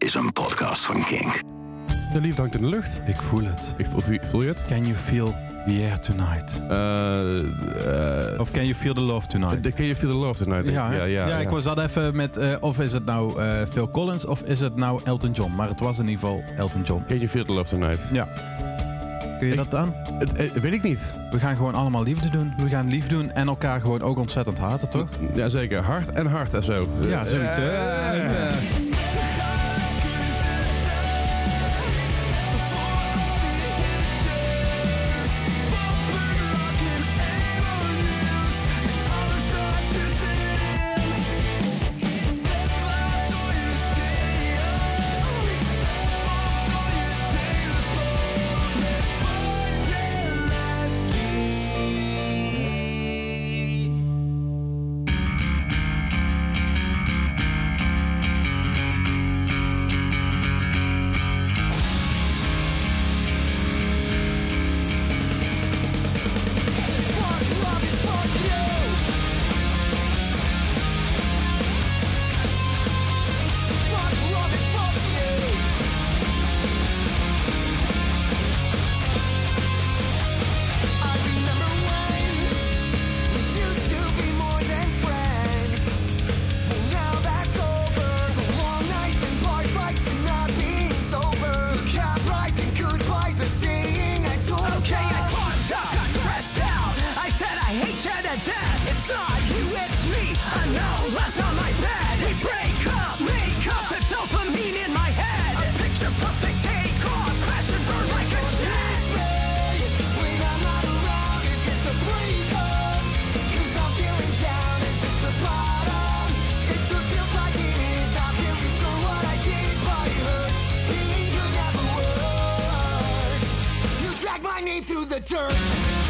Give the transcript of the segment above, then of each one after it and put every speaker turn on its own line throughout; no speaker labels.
is een podcast van King.
De liefde hangt in de lucht.
Ik voel het.
Ik voel, voel je het?
Can you feel the air tonight?
Eh, eh,
of can you feel the love tonight?
Can you feel the love tonight?
Ja, ja,
ja, ja,
ik was dat even met... Eh, of is het nou Phil Collins of is het nou Elton John? Maar het was in ieder geval Elton John.
Can you feel the love tonight?
Ja. Kun je dat aan?
weet ik niet.
We gaan gewoon allemaal liefde doen. We gaan lief doen en elkaar gewoon ook ontzettend haten, toch?
Jazeker. Hard en hart en zo.
Ja, zoiets.
through the dirt.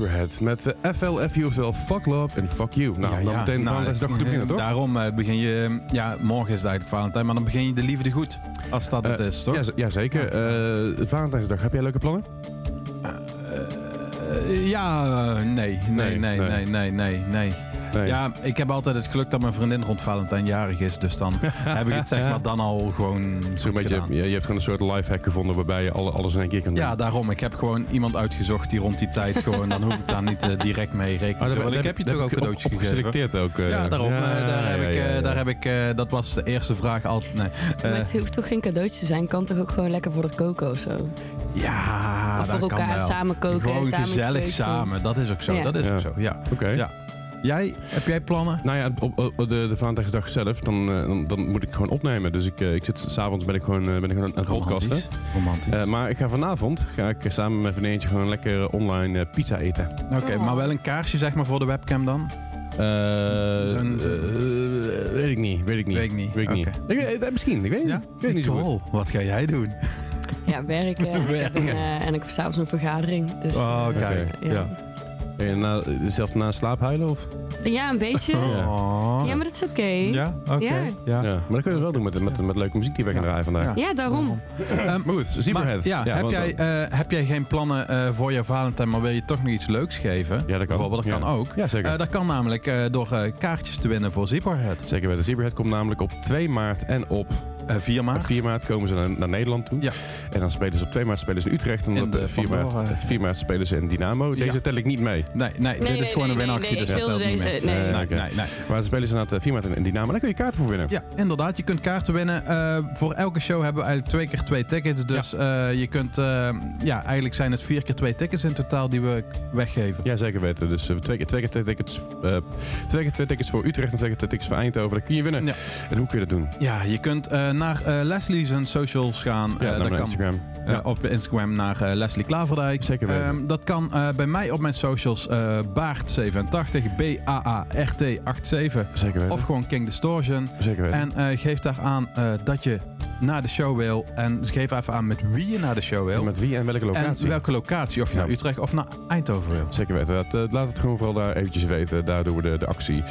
Zebrahead met eh, FLFU, oftewel Fuck Love en Fuck You. Nou,
Ja,
dan
ja.
meteen de
Nou,
Valentijnsdag goed te beginnen, toch?
Daarom eh, begin je... Ja, morgen is het eigenlijk Valentijn, maar dan begin je de liefde goed. Als dat het
Eh,
is, toch?
Ja, z- ja, zeker. Eh, Valentijnsdag, heb jij leuke plannen?
Eh, ja, eh, nee. Nee, nee,
Nee,
nee, nee, nee, nee.
Nee.
Ja, ik heb altijd het geluk dat mijn vriendin rond Valentijn jarig is. Dus dan heb ik het zeg maar dan al gewoon
beetje,
gedaan.
je, je hebt gewoon een soort lifehack gevonden waarbij je alle, alles in één keer kan doen.
Ja, daarom. Ik heb gewoon iemand uitgezocht die rond die tijd gewoon... Dan hoef ik daar niet eh, direct mee rekening te
Ah,
houden. Ik
daar-
heb je toch ook
ik
cadeautjes
op,
gegeven?
geselecteerd ook. eh.
Ja, daarom. eh, daar, heb
ja,
ik, eh, daar heb ik... eh, dat was de eerste vraag altijd. Nee.
Maar het hoeft toch geen cadeautje te zijn? Kan toch ook gewoon lekker voor de koken of zo?
ja,
of
dat
voor
kan
elkaar samen koken.
Gewoon
samen
gezellig samen. Dat is ook zo. Dat is ook zo, ja.
Oké.
ja. Jij, heb jij plannen?
Nou ja, op, op de, de Valentijnsdag zelf, dan, eh, dan, dan moet ik gewoon opnemen. Dus ik, eh, ik zit s'avonds ben ik gewoon, eh, ben ik gewoon aan het podcasten.
Romantisch. Romantisch.
Eh, maar ik ga vanavond ga ik samen met mijn vriendinnetje gewoon lekker online eh, pizza eten.
Oké,
Oh.
maar wel een kaarsje zeg maar voor de webcam dan? Zo'n-
weet ik niet, weet ik niet.
Weet ik niet.
Weet ik niet.
Oké.
Ik weet- eh, misschien, ik weet, niet. ik weet niet zo goed.
Nicole, Wat ga jij doen?
Ja, werken. En ik heb een, eh, en ik heb s'avonds een vergadering. Dus,
Oh,
eh,
kijk.
Oké,
ja.
Ja. En na, zelfs na slaap huilen? Of?
ja, een beetje.
Ja.
Oh.
Ja, maar dat is oké.
Ja, oké.
Ja.
Ja.
Ja. Maar dat kun je wel doen met, met, met leuke muziek die we gaan
Ja.
draaien vandaag.
Ja, daarom.
Ehm,
Maar goed, Zebrahead.
Maar, ja, heb,
want-
jij, eh, heb jij geen plannen eh, voor je Valentijn, maar wil je toch nog iets leuks geven?
Ja, dat kan.
Bijvoorbeeld, dat
Ja.
kan ook.
Ja, zeker.
Eh, dat kan namelijk eh, door eh, kaartjes te winnen voor Zebrahead.
Zeker weten. Zebrahead komt namelijk op 2 maart en op,
Eh 4 maart.
op 4 maart komen ze naar, naar Nederland toe.
Ja.
En dan spelen ze op 2 maart spelen ze in Utrecht. En op
de
eh, 4, maart,
Pandora.
eh, 4 maart spelen ze in Dynamo. Deze
Ja.
tel ik niet mee.
Nee, nee, dit is gewoon een winactie,
nee,
dus dat telt niet mee.
Nee.
Nee.
Nee,
oké.
nee, nee.
Maar ze spelen ze inderdaad eh, 4 maart in, Dynamo. Daar kun je kaarten voor winnen.
Ja, inderdaad. Je kunt kaarten winnen. Eh, voor elke show hebben we eigenlijk twee keer twee tickets. Dus eh, je kunt... eh, ja, eigenlijk zijn het vier keer twee tickets in totaal die we weggeven.
Ja, zeker weten. Dus eh, twee, keer, twee keer twee tickets, eh, twee keer twee tickets voor Utrecht en twee keer twee tickets voor Eindhoven. Dat kun je winnen.
Ja.
En hoe kun je dat doen?
Ja, je kunt eh, naar eh, Leslie's en socials gaan.
Ja,
Eh, dat kan
Instagram.
eh,
Ja.
op Instagram naar Leslie Klaverdijk.
Zeker weten.
Ehm, dat kan bij mij op mijn socials eh Baart87, B-A-A-R-T87.
Zeker weten.
Of gewoon King Distortion.
Zeker weten.
En geef daar aan dat je naar de show wil. En geef even aan met wie je naar de show wil.
En met wie en welke locatie?
En welke locatie. Of je
Ja.
naar Utrecht of naar Eindhoven wil.
Zeker weten. Dat, laat het gewoon vooral daar eventjes weten. Daar doen we de, de actie.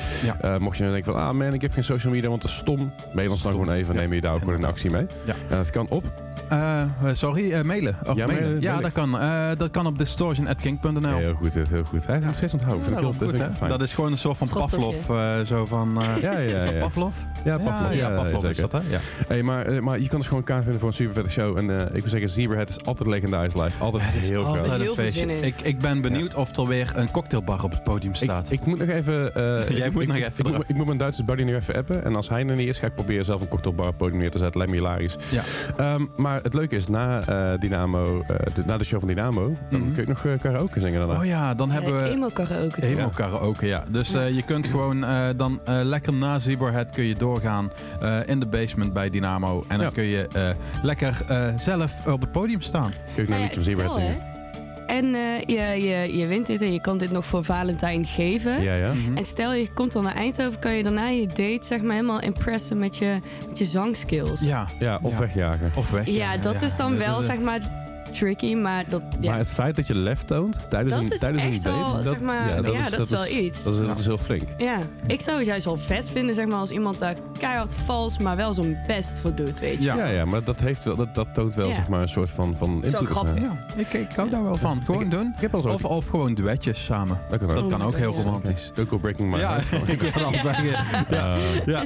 Ja.
Mocht je dan denken van, ah man, ik heb geen social media, want dat is stom. Mail ons dan gewoon even,
Ja.
neem je daar ook gewoon een actie mee.
Ja.
En dat kan op.
Eh, eh, sorry, eh, mailen. Oh,
Ja,
mailen.
mailen,
ja dat kan. Eh, dat kan op distortion.king.nl.
heel goed, heel goed. Hij heeft het steeds onthouden.
Goed, hè?
heel fijn.
Dat is gewoon een soort van
Trots je.
Pavlov. eh, zo van, eh,
Ja, ja, ja.
Is dat
ja.
Pavlov?
Ja, Pavlov.
Ja,
Ja,
Pavlov is dat, hè? Ja.
Hey, maar, maar je kan dus gewoon kaart vinden voor een super vette show. En eh, ik wil zeggen, Zebrahead is altijd legendarisch live. Altijd
Het is
heel groot.
altijd
Heel
een feestje. Ik, ik ben benieuwd of er weer een cocktailbar op het podium staat.
ik moet nog even... eh,
Jij
ik,
moet
ik,
nog even
ik, moet,
erop.
ik moet mijn Duitse buddy nog even appen. En als hij er niet is, ga ik proberen zelf een cocktailbar op het podium neer te zetten. Lijkt me hilarisch.
ja.
Ehm, maar het leuke is, na, eh, Dynamo, eh, de, na de show van Dynamo, dan
Mhm.
kun je nog eh, karaoke zingen daarna.
Oh ja, dan hebben we...
Emo karaoke.
Emo karaoke, ja. Dus eh, je kunt gewoon eh, dan eh, lekker na Zebrahead kun je doorgaan eh, in de basement bij Dynamo. En dan
Ja.
kun je eh, lekker eh, zelf op het podium staan.
Kun je nog
Nou
liedje van Zebrahead zingen?
En eh, je, je, je wint dit en je kan dit nog voor Valentijn geven.
Ja, ja.
Mhm.
En stel je komt dan naar Eindhoven, kan je daarna je date zeg maar helemaal impressen met je, met je zangskills.
Ja.
Ja, of
Ja.
wegjagen.
Of weg.
Ja, dat is dan wel zeg maar tricky, maar dat, ja,
Maar het feit dat je lef toont tijdens
dat
een,
is
tijdens een
echt
date,
wel,
dat,
zeg maar, ja, dat, is wel iets.
Dat is,
Ja.
dat is heel flink.
ja, ik zou het juist wel vet vinden zeg maar als iemand daar keihard vals, maar wel zijn best voor doet, weet je.
Ja.
Ja, ja, maar dat, heeft wel, dat, dat toont wel
Ja.
zeg maar, een soort van, van
Is
invloed. zo.
grappig.
Ja, ik, ik hou daar wel van. Gewoon
Ik-
doen.
Ik heb al zo.
Of, of gewoon duetjes samen.
dat kan ook.
Dat kan ook heel
ja.
romantisch.
Go breaking my
Ja,
heart.
ik wil al zeggen.
Ja,
Ja,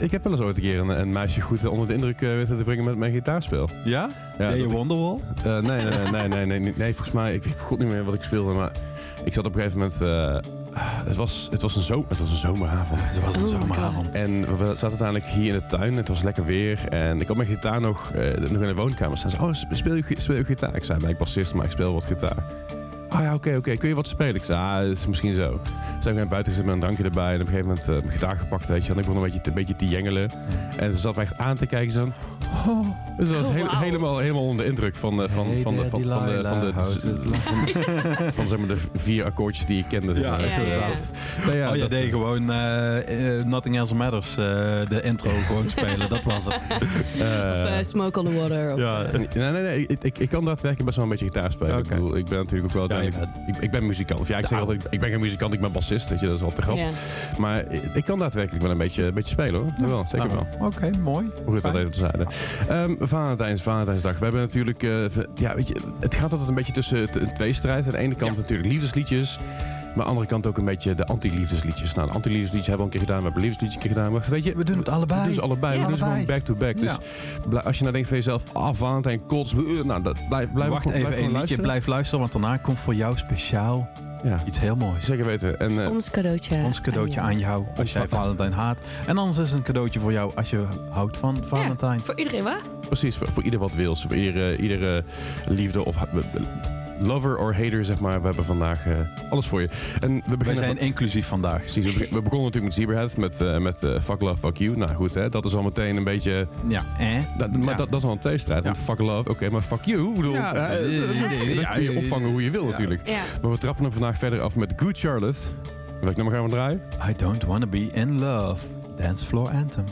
ik, heb wel eens ooit een keer een, een meisje goed onder de indruk eh, weten te brengen met mijn gitaarspel.
ja?
Ja,
je Wonderwall?
Eh, nee, nee, nee, nee, nee, nee, nee, volgens mij, ik weet god niet meer wat ik speelde, maar ik zat op een gegeven moment... Eh, het, was, het, was een het was een zomeravond.
Het was een
oh
zomeravond.
En we zaten uiteindelijk hier in de tuin. Het was lekker weer. En ik had mijn gitaar nog, eh, nog in de woonkamer staan. Ze oh, speel je, speel je gitaar? Ik zei, nee, ik bassist, maar ik speel wat gitaar. Ah ja, oké, oké. Kun je wat spelen? Ik zei, ah, is misschien zo. Zijn we buiten gezet met een drankje erbij. En op een gegeven moment mijn gitaar gepakt, weet je. En ik begon een beetje, een beetje te jengelen. En ze zat me echt aan te kijken. Zo oh, Dus dat was helemaal, helemaal onder de indruk van, eh, van,
Hey,
van, de, van, van, de, van, de, van, van, zeg maar de vier akkoordjes die ik kende.
Ja,
maar.
ja, ja.
inderdaad. Nou ja,
oh, je deed gewoon eh, eh, Nothing Else Matters, eh, de intro gewoon spelen, dat was het.
eh,
Of eh, Smoke on the Water. Of,
Ja.
eh,
Nee, nee, nee. Ik, ik, ik kan daadwerkelijk best wel een beetje gitaar spelen.
Oké.
Ik, bedoel, ik ben natuurlijk ook wel ik, ik ben muzikant. Of ja, ik zeg
Ja.
altijd, ik ben geen muzikant, ik ben bassist. Weet je, dat is te grap. Maar ik, ik kan daadwerkelijk wel een beetje, een beetje spelen hoor. Ja, wel, zeker
Nou,
wel.
Oké, mooi.
Hoe goed dat even te zeiden. Ehm Valentijns, Valentijnsdag. We hebben natuurlijk... eh, ja, weet je, het gaat altijd een beetje tussen t- een tweestrijd. Aan de ene kant natuurlijk liefdesliedjes. Maar aan de andere kant ook een beetje de anti-liefdesliedjes. Nou, de anti-liefdesliedjes hebben we een keer gedaan. We hebben liefdesliedjes een keer gedaan. Maar weet je,
We doen het allebei.
We doen ze allebei.
Ja.
we doen gewoon back-to-back. Dus
Ja.
als je nou denkt van jezelf... Ah, Valentijn, kots. Nou, dat, blijf, blijf
Wacht
gewoon-
even,
blijf gewoon
liedje,
luisteren.
blijf luisteren, want daarna komt voor jou speciaal
Ja,
iets heel moois.
zeker weten. En, eh,
ons cadeautje.
Ons cadeautje aan jou als jij. Valentijn haat. En anders is het een cadeautje voor jou als je houdt van Valentijn.
Voor iedereen, waar?
precies, voor, voor ieder wat wils. Voor iedere, iedere liefde of lover or hater, zeg maar. We hebben vandaag eh, alles voor je. En we
Wij
beginnen...
zijn inclusief vandaag.
Precies, we, we begonnen natuurlijk met Zebrahead, met, eh, met eh, Fuck Love, Fuck You. Nou goed, hè, dat is al meteen een beetje...
Ja, eh?
Dat, maar
Ja.
dat, dat is al een tweestrijd. Want fuck love, oké, maar fuck you, ik bedoel...
Ja,
dat- dat kun je
ja,
opvangen hoe je wil
ja.
natuurlijk.
Ja.
Maar we trappen hem vandaag verder af met Good Charlotte. Welk nummer gaan we draaien?
I don't wanna be in love. Dance floor anthem.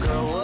girl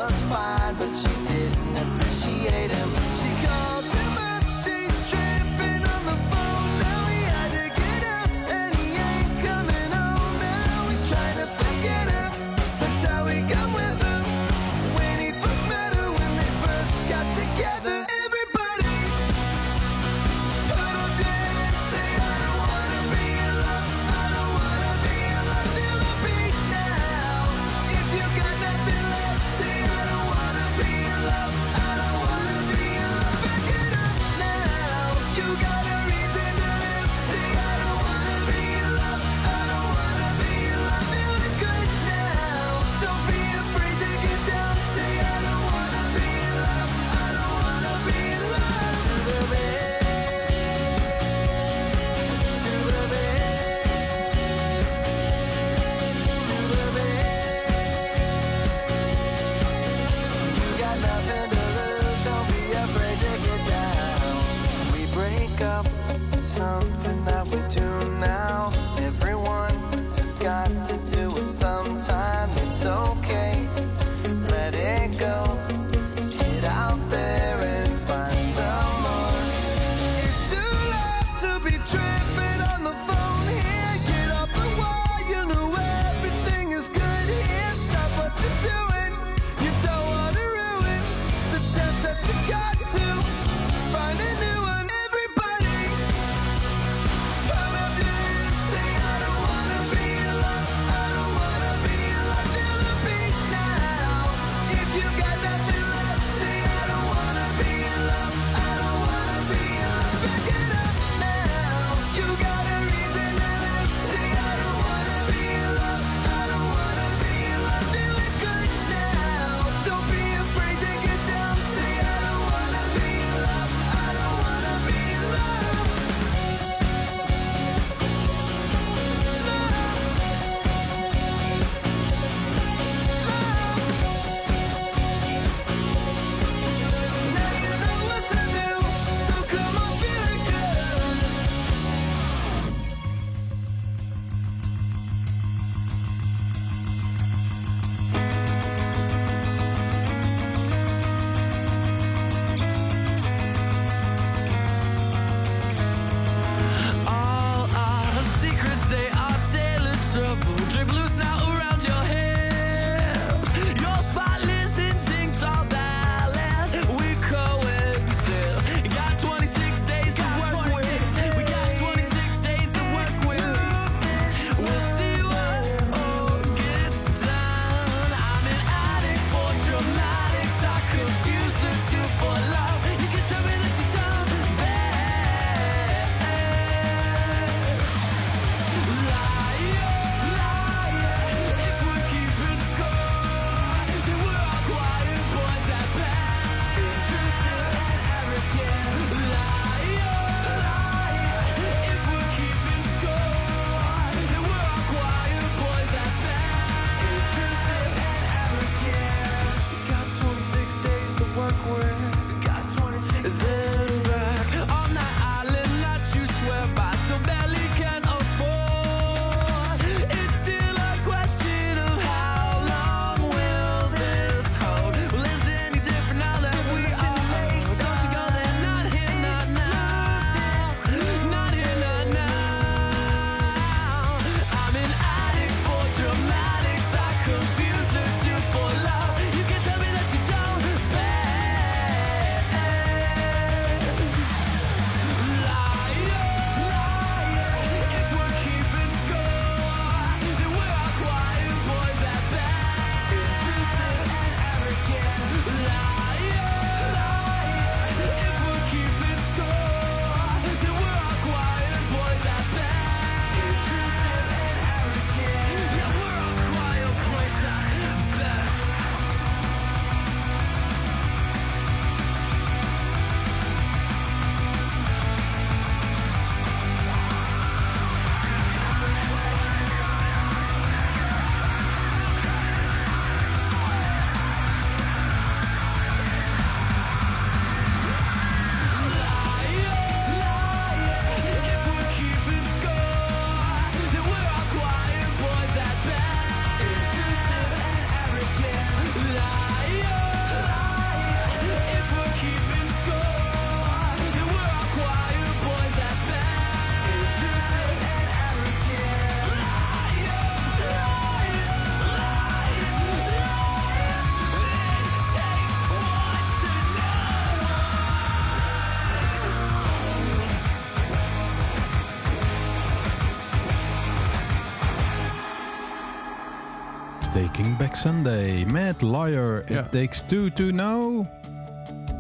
Sunday met Liar. It
Ja.
takes two to know.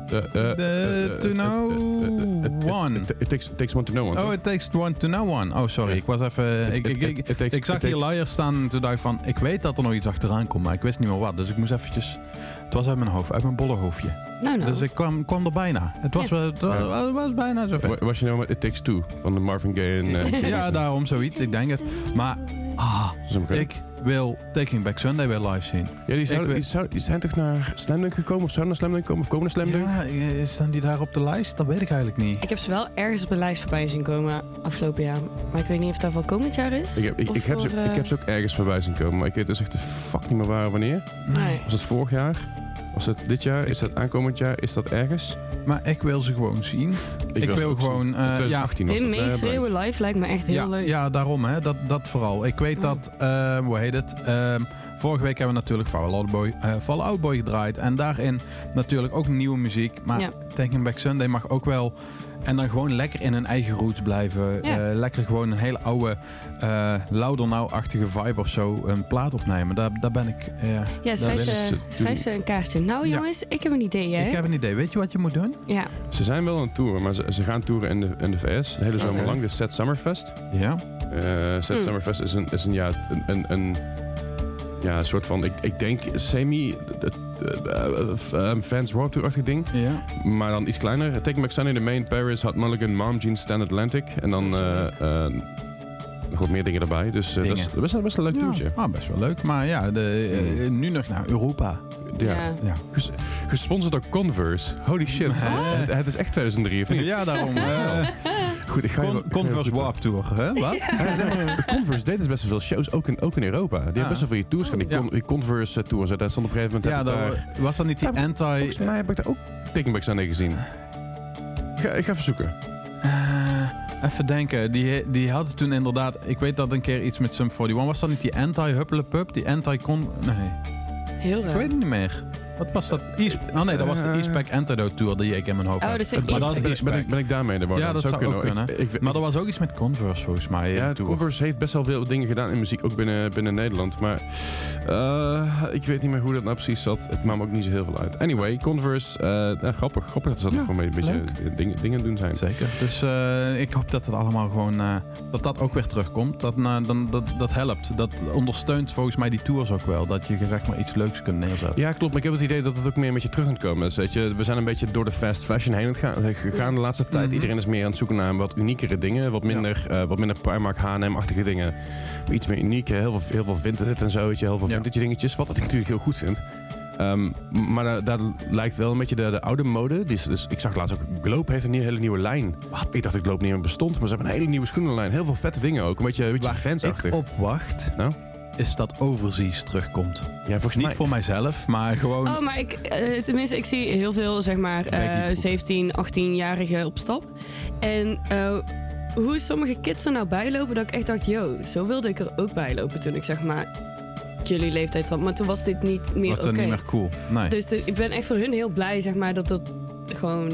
De-
eh, eh,
to
eh,
know
eh, eh,
one.
It it takes it takes one to know one.
Oh, it takes one to know one. Oh, sorry. Ik was even... Ik,
It-
ik,
it-
ik,
it takes-
ik zag hier
takes-
Liar staan en toen dacht ik van... Ik weet dat er nog iets achteraan komt, maar ik wist niet meer wat. Dus ik moest eventjes... Het was uit mijn hoofd, uit mijn bolle hoofdje.
Nou, nou.
Dus ik kwam, kwam er bijna. Het was,
Ja.
het was, was bijna zover.
Wa- Was je nou met It Takes Two van de Marvin Gaye en...
Ja, daarom zoiets. Ik denk het. Maar ah, ik wil Taking Back Sunday weer live zien.
Ja, die, zouden-
Ik
die, zou- die zijn toch naar Slamdunk gekomen? Of zouden naar Slamdunk komen? Of komen naar Slamdunk?
Ja, staan die daar op de lijst? Dat weet ik eigenlijk niet.
Ik heb ze wel ergens op een lijst voorbij zien komen afgelopen jaar. Maar ik weet niet of dat van komend jaar is.
Ik heb, ik, ik, heb ze,
voor, eh,
ik heb ze ook ergens voorbij zien komen. Maar ik weet dus echt de fuck niet meer waar of wanneer.
Nee.
Was het vorig jaar? Was het dit jaar? Is dat aankomend jaar? Is dat ergens?
Maar ik wil ze gewoon zien. Ik, wil gewoon... eh, ja,
2018 was
Tim meeschreeuwen live lijkt me echt heel
ja,
leuk.
ja, daarom. Hè, dat, dat vooral. Ik weet dat... eh, hoe heet het? Ehm, vorige week hebben we natuurlijk Fall Out Boy, eh, Fall Out Boy gedraaid. En daarin natuurlijk ook nieuwe muziek. Maar
Ja.
Taking Back Sunday mag ook wel... En dan gewoon lekker in hun eigen roots blijven.
Ja.
Eh, lekker gewoon een hele oude, eh louder nou-achtige vibe of zo een plaat opnemen. Daar, daar ben ik... eh,
Ja, schrijf ze,
ze
schrijf ze een kaartje. Nou
Ja.
jongens, ik heb een idee hè.
Ik heb een idee. Weet je wat je moet doen?
Ja,
Ze zijn wel aan het toeren, maar ze, ze gaan toeren in de, in de VS. De hele zomer lang. De Set Summerfest.
Ja.
Eh Set
Hmm.
Summerfest is een, is een, ja, een, een, een ja, een soort van, ik, ik denk semi uh, uh, fans World Tour-achtig ding.
Ja.
Maar dan iets kleiner. Take Back Sunday, The Main, Paris, Hot Mulligan, Mom Jeans, Stand Atlantic. En dan eh, eh, nog wat meer dingen erbij. Dus eh, dat is best, wel- best een leuk toertje.
Ah, best wel leuk. Maar ja, de, eh, nu nog naar Europa.
Ja.
ja.
Ja.
Ges- gesponsord door Converse. Holy shit. Het, het is echt 2003, of niet?
Ja, daarom. eh,
Goed, ik ga
Con- Converse
goed-
Warp Tour, hè? Wat?
Converse deed dus best wel veel shows, ook in, ook in Europa. Die hebben best wel veel tours gedaan. Die,
Ja.
Con- die Converse eh, tours, daar stond op een gegeven moment...
Ja, dat,
daar,
was dat niet die
Ja,
anti...
volgens mij heb ik daar ook Back Sunday gezien. Ik ga, ik ga even zoeken.
eh, even denken. Die, die hadden toen inderdaad... Ik weet dat een keer iets met Sum 41... Was dat niet die anti-Hupplepup? Die anti-con... Nee,
Heel
ik
raar.
weet het niet meer. Wat was dat? East... Oh nee, dat was de. Eastpack Antidote Tour die ik in mijn hoofd
Oh, dat is de
maar dat is
ben, ik, ben ik daarmee de?
Ja, dat zou ook kunnen.
Ik, ik,
Maar er was ook iets met Converse volgens mij.
ja,
eh.
Converse heeft best wel veel dingen gedaan in muziek, ook binnen, binnen Nederland. Maar eh, ik weet niet meer hoe dat nou precies zat. Het maakt me ook niet zo heel veel uit. Anyway, Converse, eh, nou, grappig. Grappig dat ze dat
Ja,
nog gewoon een beetje dingen, dingen doen zijn.
Zeker. Dus eh, ik hoop dat het allemaal gewoon... eh, dat dat ook weer terugkomt. Dat, dan, dat, dat helpt. Dat ondersteunt volgens mij die tours ook wel. Dat je zeg maar iets leuks kunt neerzetten.
Ja, klopt. Maar ik heb het idee dat het ook meer een beetje terug aan het komen is. Weet je, we zijn een beetje door de fast fashion heen aan het gaan, gegaan de laatste tijd.
Mhm.
Iedereen is meer aan het zoeken naar wat uniekere dingen. Wat minder, eh, wat minder Primark, H&M-achtige dingen. Maar iets meer uniek. Heel veel, heel veel vintage en zo. Weet je, heel veel vintage dingetjes. Wat ik natuurlijk heel goed vind. Ehm, maar daar, daar lijkt wel een beetje de, de oude mode. Die is, dus ik zag laatst ook, Globe heeft een hele nieuwe lijn. Wat? Ik dacht dat Globe niet meer bestond. Maar ze hebben een hele nieuwe schoenenlijn. Heel veel vette dingen ook. Een beetje, een beetje fansachtig.
ik op wacht...
Nou?
Is dat Overseas terugkomt.
Ja, volgens
Niet
mij...
voor mijzelf, maar gewoon...
Oh, maar ik, eh, tenminste, ik zie heel veel, zeg maar, eh,
Baggy
17, 18-jarigen op stap. En eh, hoe sommige kids er nou bij lopen, dat ik echt dacht, yo, zo wilde ik er ook bij lopen toen ik, zeg maar, jullie leeftijd had. Maar toen was dit niet meer
was
oké.
dan niet meer cool. Nee.
Dus de- ik ben echt voor hun heel blij, zeg maar, dat dat gewoon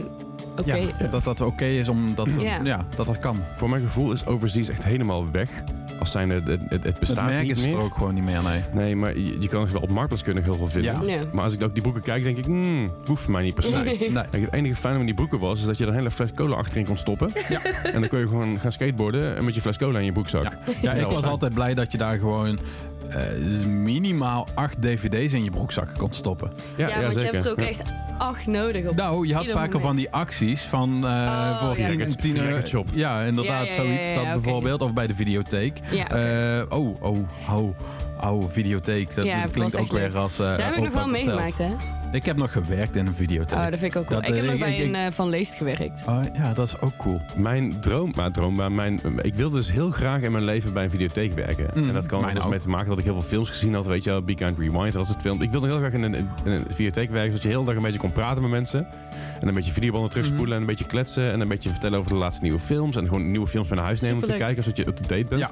oké
ja, dat dat oké is om dat,
Ja.
ja. dat dat kan.
Voor mijn gevoel is Overseas echt helemaal weg. Als zijn het, het, het, bestaat
het merk
niet
is
meer.
er ook gewoon niet meer, nee.
Nee, maar je, je kan nog wel op Marktplaats kunnen heel veel vinden.
Ja.
Ja.
Maar als ik ook die broeken kijk, denk ik, hmm, hoeft voor mij niet per se.
Nee.
het enige fijne van die broeken was, is dat je er een hele fles cola achterin kon stoppen.
Ja.
En dan kon je gewoon gaan skateboarden en met je fles cola in je broekzak.
Ja. Ja, ik
was
was
fijn.
altijd blij dat je daar gewoon eh, minimaal acht dvd's in je broekzak kon stoppen.
Ja, want je hebt er ook
Ja.
echt acht nodig op.
Nou, je had vaker
moment.
van die acties van eh
Oh,
voor
ja.
tien, tien euro. Ja, inderdaad,
Ja, ja, ja,
zoiets
ja,
dat
ja,
bijvoorbeeld. Of bij de videotheek.
Ja, oké.
Eh, oh, oh, oh, oude videotheek. Dat
Ja,
klinkt ook weer
leuk.
als eh
Daar heb ik nog wel meegemaakt, hè?
Ik heb nog gewerkt in een videotheek.
Oh, dat vind ik ook cool.
Dat,
ik heb
eh,
nog
ik-
bij
ik-
een eh, Van Leest gewerkt.
Oh, ja, dat is ook cool.
Mijn droom, maar droom, maar mijn, ik wilde dus heel graag in mijn leven bij een videotheek werken.
Mm,
en dat kan er dus
ook.
mee te maken dat ik heel veel films gezien had, weet je wel, Be Kind Rewind, dat soort films. Ik wilde heel graag in een, in een videotheek werken, zodat je heel dag een beetje kon praten met mensen. En een beetje videobanden terugspoelen
Mhm.
en een beetje kletsen en een beetje vertellen over de laatste nieuwe films. En gewoon nieuwe films mee naar huis nemen om te kijken, zodat je up-to-date bent.
Ja.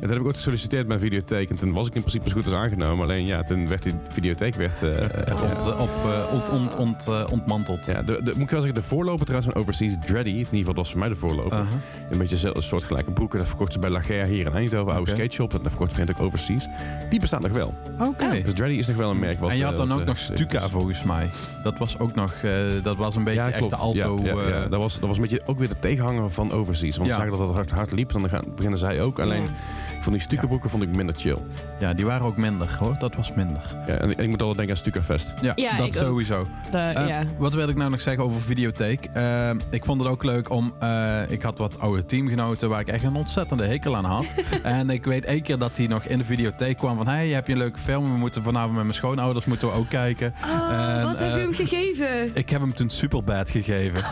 En toen heb ik ook gesolliciteerd bij een videotheek. En toen was ik in principe zo goed als aangenomen. Alleen ja, toen werd die videotheek werd, eh,
Het ont, op, eh, ont, ont, ont, eh, ontmanteld.
Ja, de, de, moet ik wel zeggen, de voorloper trouwens van Overseas Dreddy, in ieder geval dat was voor mij de voorloper. Een beetje zelf- een soortgelijke broeken. Dat verkocht ze bij Lagea hier in Eindhoven, oude
Oké.
skate shop. En dat verkocht ze ook Overseas. Die bestaat nog wel.
Oké.
Dus Dreddy is nog wel een merk wat...
En je had dan ook nog Stuka volgens mij. Dat was ook nog, eh, dat was een beetje
Ja,
echt de alto.
Ja, ja, ja. Dat, was, dat was een beetje ook weer de tegenhanger van Overseas. Want
Ja.
ze zagen dat het hard, hard liep, dan gaan, beginnen zij ook. Alleen, Die Stuka-broeken vond ik minder chill.
ja, die waren ook minder hoor. Dat was minder.
Ja, en, en ik moet altijd denken aan Stuka Fest.
Ja,
Ja,
dat sowieso.
De-
Eh,
ja.
Wat wil ik nou nog zeggen over videotheek? Eh, ik vond het ook leuk om... eh, ik had wat oude teamgenoten waar ik echt een ontzettende hekel aan had. en ik weet één keer dat hij nog in de videotheek kwam van... hey, heb je een leuke film? We moeten vanavond met mijn schoonouders moeten we ook kijken.
Oh,
en,
wat heb je hem gegeven?
Ik heb hem toen Superbad gegeven.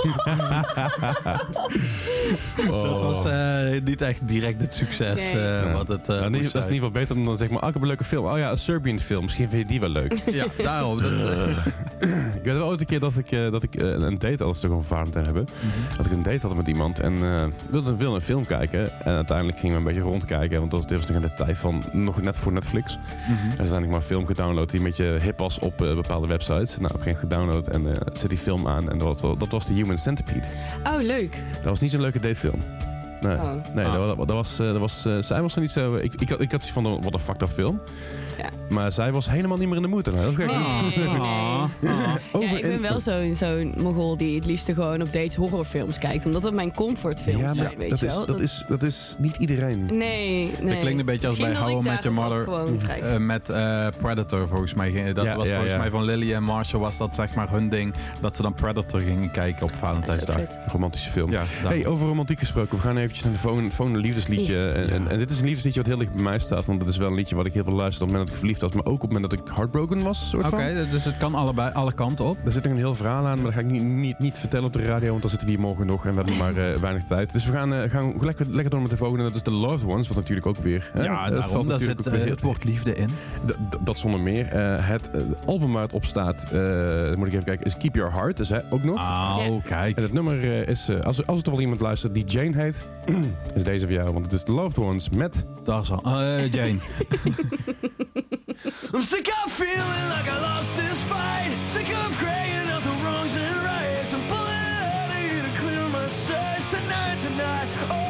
Dat was eh, niet echt direct het succes
Nee.
eh,
Ja.
wat het eh,
Nou, niet- dat is in ieder geval beter dan zeg maar, ik heb een leuke film. Oh ja, een Serbian film. Misschien vind je die wel leuk.
Ja, daarom. Dat, eh,
ik weet wel ooit een keer dat ik, eh, dat ik eh, een date, als we toch een Valentijn hebben,
Mhm.
dat ik een date had met iemand en eh wilde, wilde een film kijken. En uiteindelijk gingen we een beetje rondkijken, want dat was, dit was nog in de tijd van nog net voor Netflix. En er is uiteindelijk maar een film gedownload die een beetje hip was op eh, bepaalde websites. Nou, op een gegeven moment gedownload en eh, zet die film aan en dat, was- dat was de Human Centipede.
Oh, leuk.
Dat was niet zo'n leuke datefilm. Nee,
Oh.
nee
Ah.
dat, dat was, eh, dat was, eh, zij was er niet zo... Ik, ik, had, ik had iets van, wat een fucked up film.
Ja.
Maar zij was helemaal niet meer in de moed. en Heel gek.
Nee, nee.
Over
ja, ik ben wel zo'n zo'n mogol die het liefst gewoon op dates horrorfilms kijkt. Omdat dat mijn comfortfilms
Ja,
zijn, weet
dat,
je
is,
wel.
dat, is, dat is niet iedereen.
Nee, nee.
Dat klinkt een beetje als bij How I Met Your Mother. eh, met eh, Predator volgens mij. Dat
Ja,
was
ja,
volgens
ja.
mij van Lily en Marshall was dat zeg maar hun ding. Dat ze dan Predator gingen kijken op
Dat is ook
Valentijnsdag.
romantische film.
Ja,
Hey, over romantiek gesproken. We gaan eventjes naar de volgende, volgende liefdesliedje.
Yes.
En, en, en dit is een liefdesliedje wat heel dicht bij mij staat. Want het is wel een liedje wat ik heel veel luisterde op dat ik verliefd was. Maar ook op het moment dat ik heartbroken was. Soort
Oké, dus het kan allebei, alle kanten op.
Daar zit nog een heel verhaal aan, maar dat ga ik niet, niet, niet vertellen op de radio, want dan zitten we hier morgen nog en we hebben maar eh, weinig tijd. Dus we gaan, eh, gaan lekker, lekker door met de volgende, dat is The Loved Ones, wat natuurlijk ook weer... hè,
Ja,
dat
daarom.
valt
Daar
natuurlijk
zit
weer
eh, het woord liefde in.
Dat zonder meer. Eh, het eh, album waar het op staat, eh, moet ik even kijken, is Keep Your Heart, dus hè, ook nog.
Oh,
Ja.
kijk.
En het nummer eh, is, eh, als, als er wel iemand luistert die Jane heet, is deze voor jou, want het is The Loved Ones met...
Tarzan. Eh, Jane.
I'm sick of feeling like I lost this fight. Sick of crying out the wrongs and rights. I'm pulling out of here to clear my sights. Tonight, tonight, alright,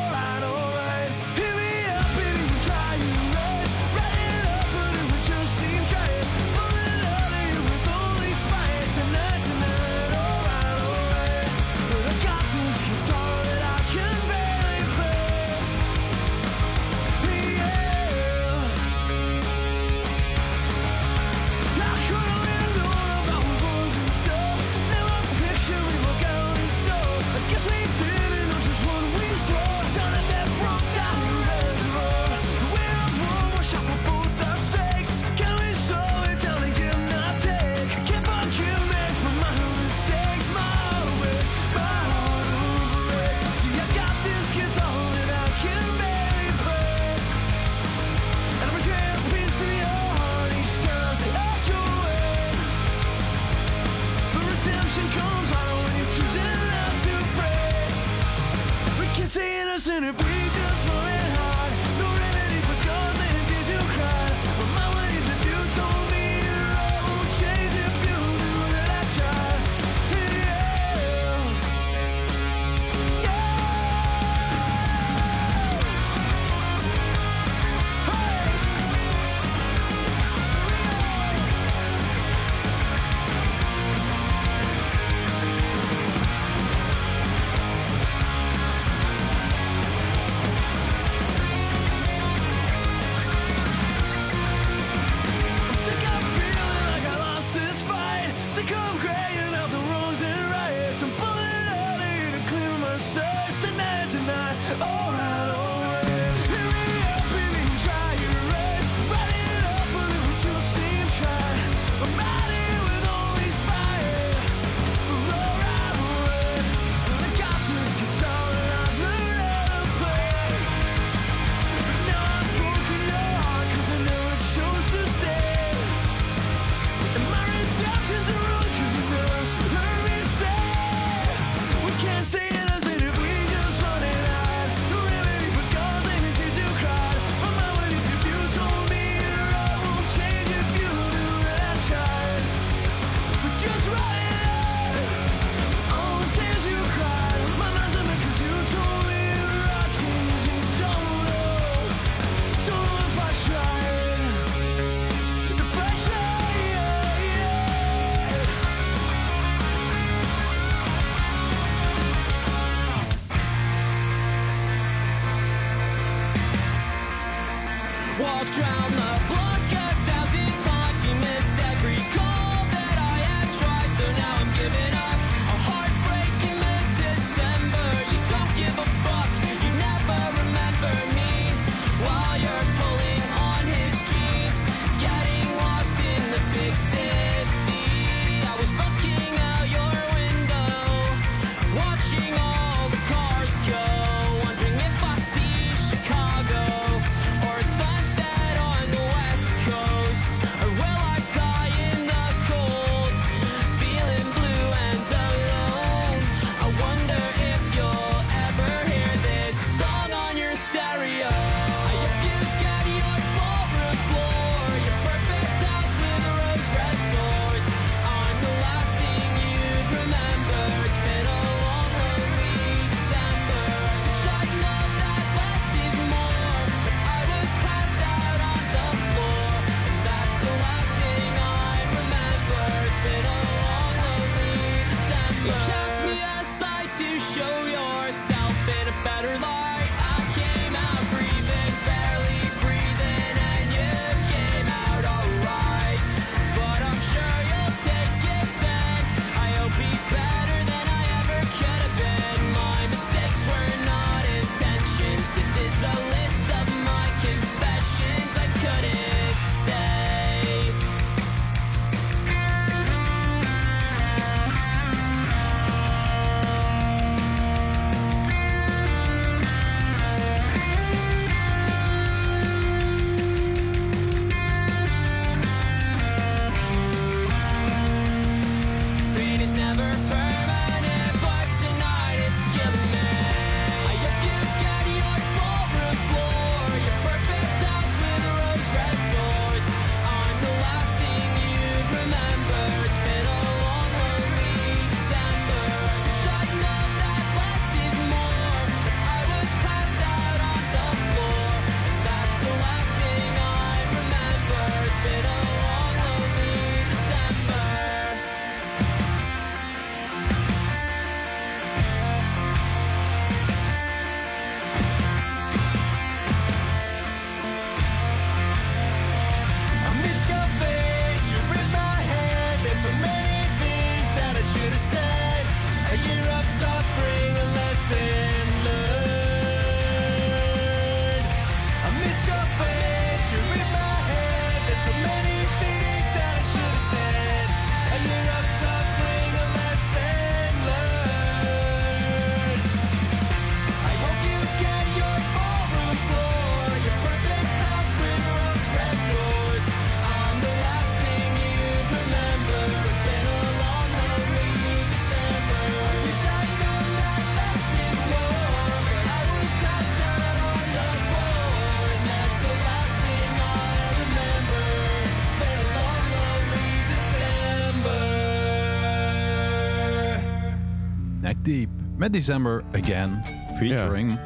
Deep. Met December Again. Featuring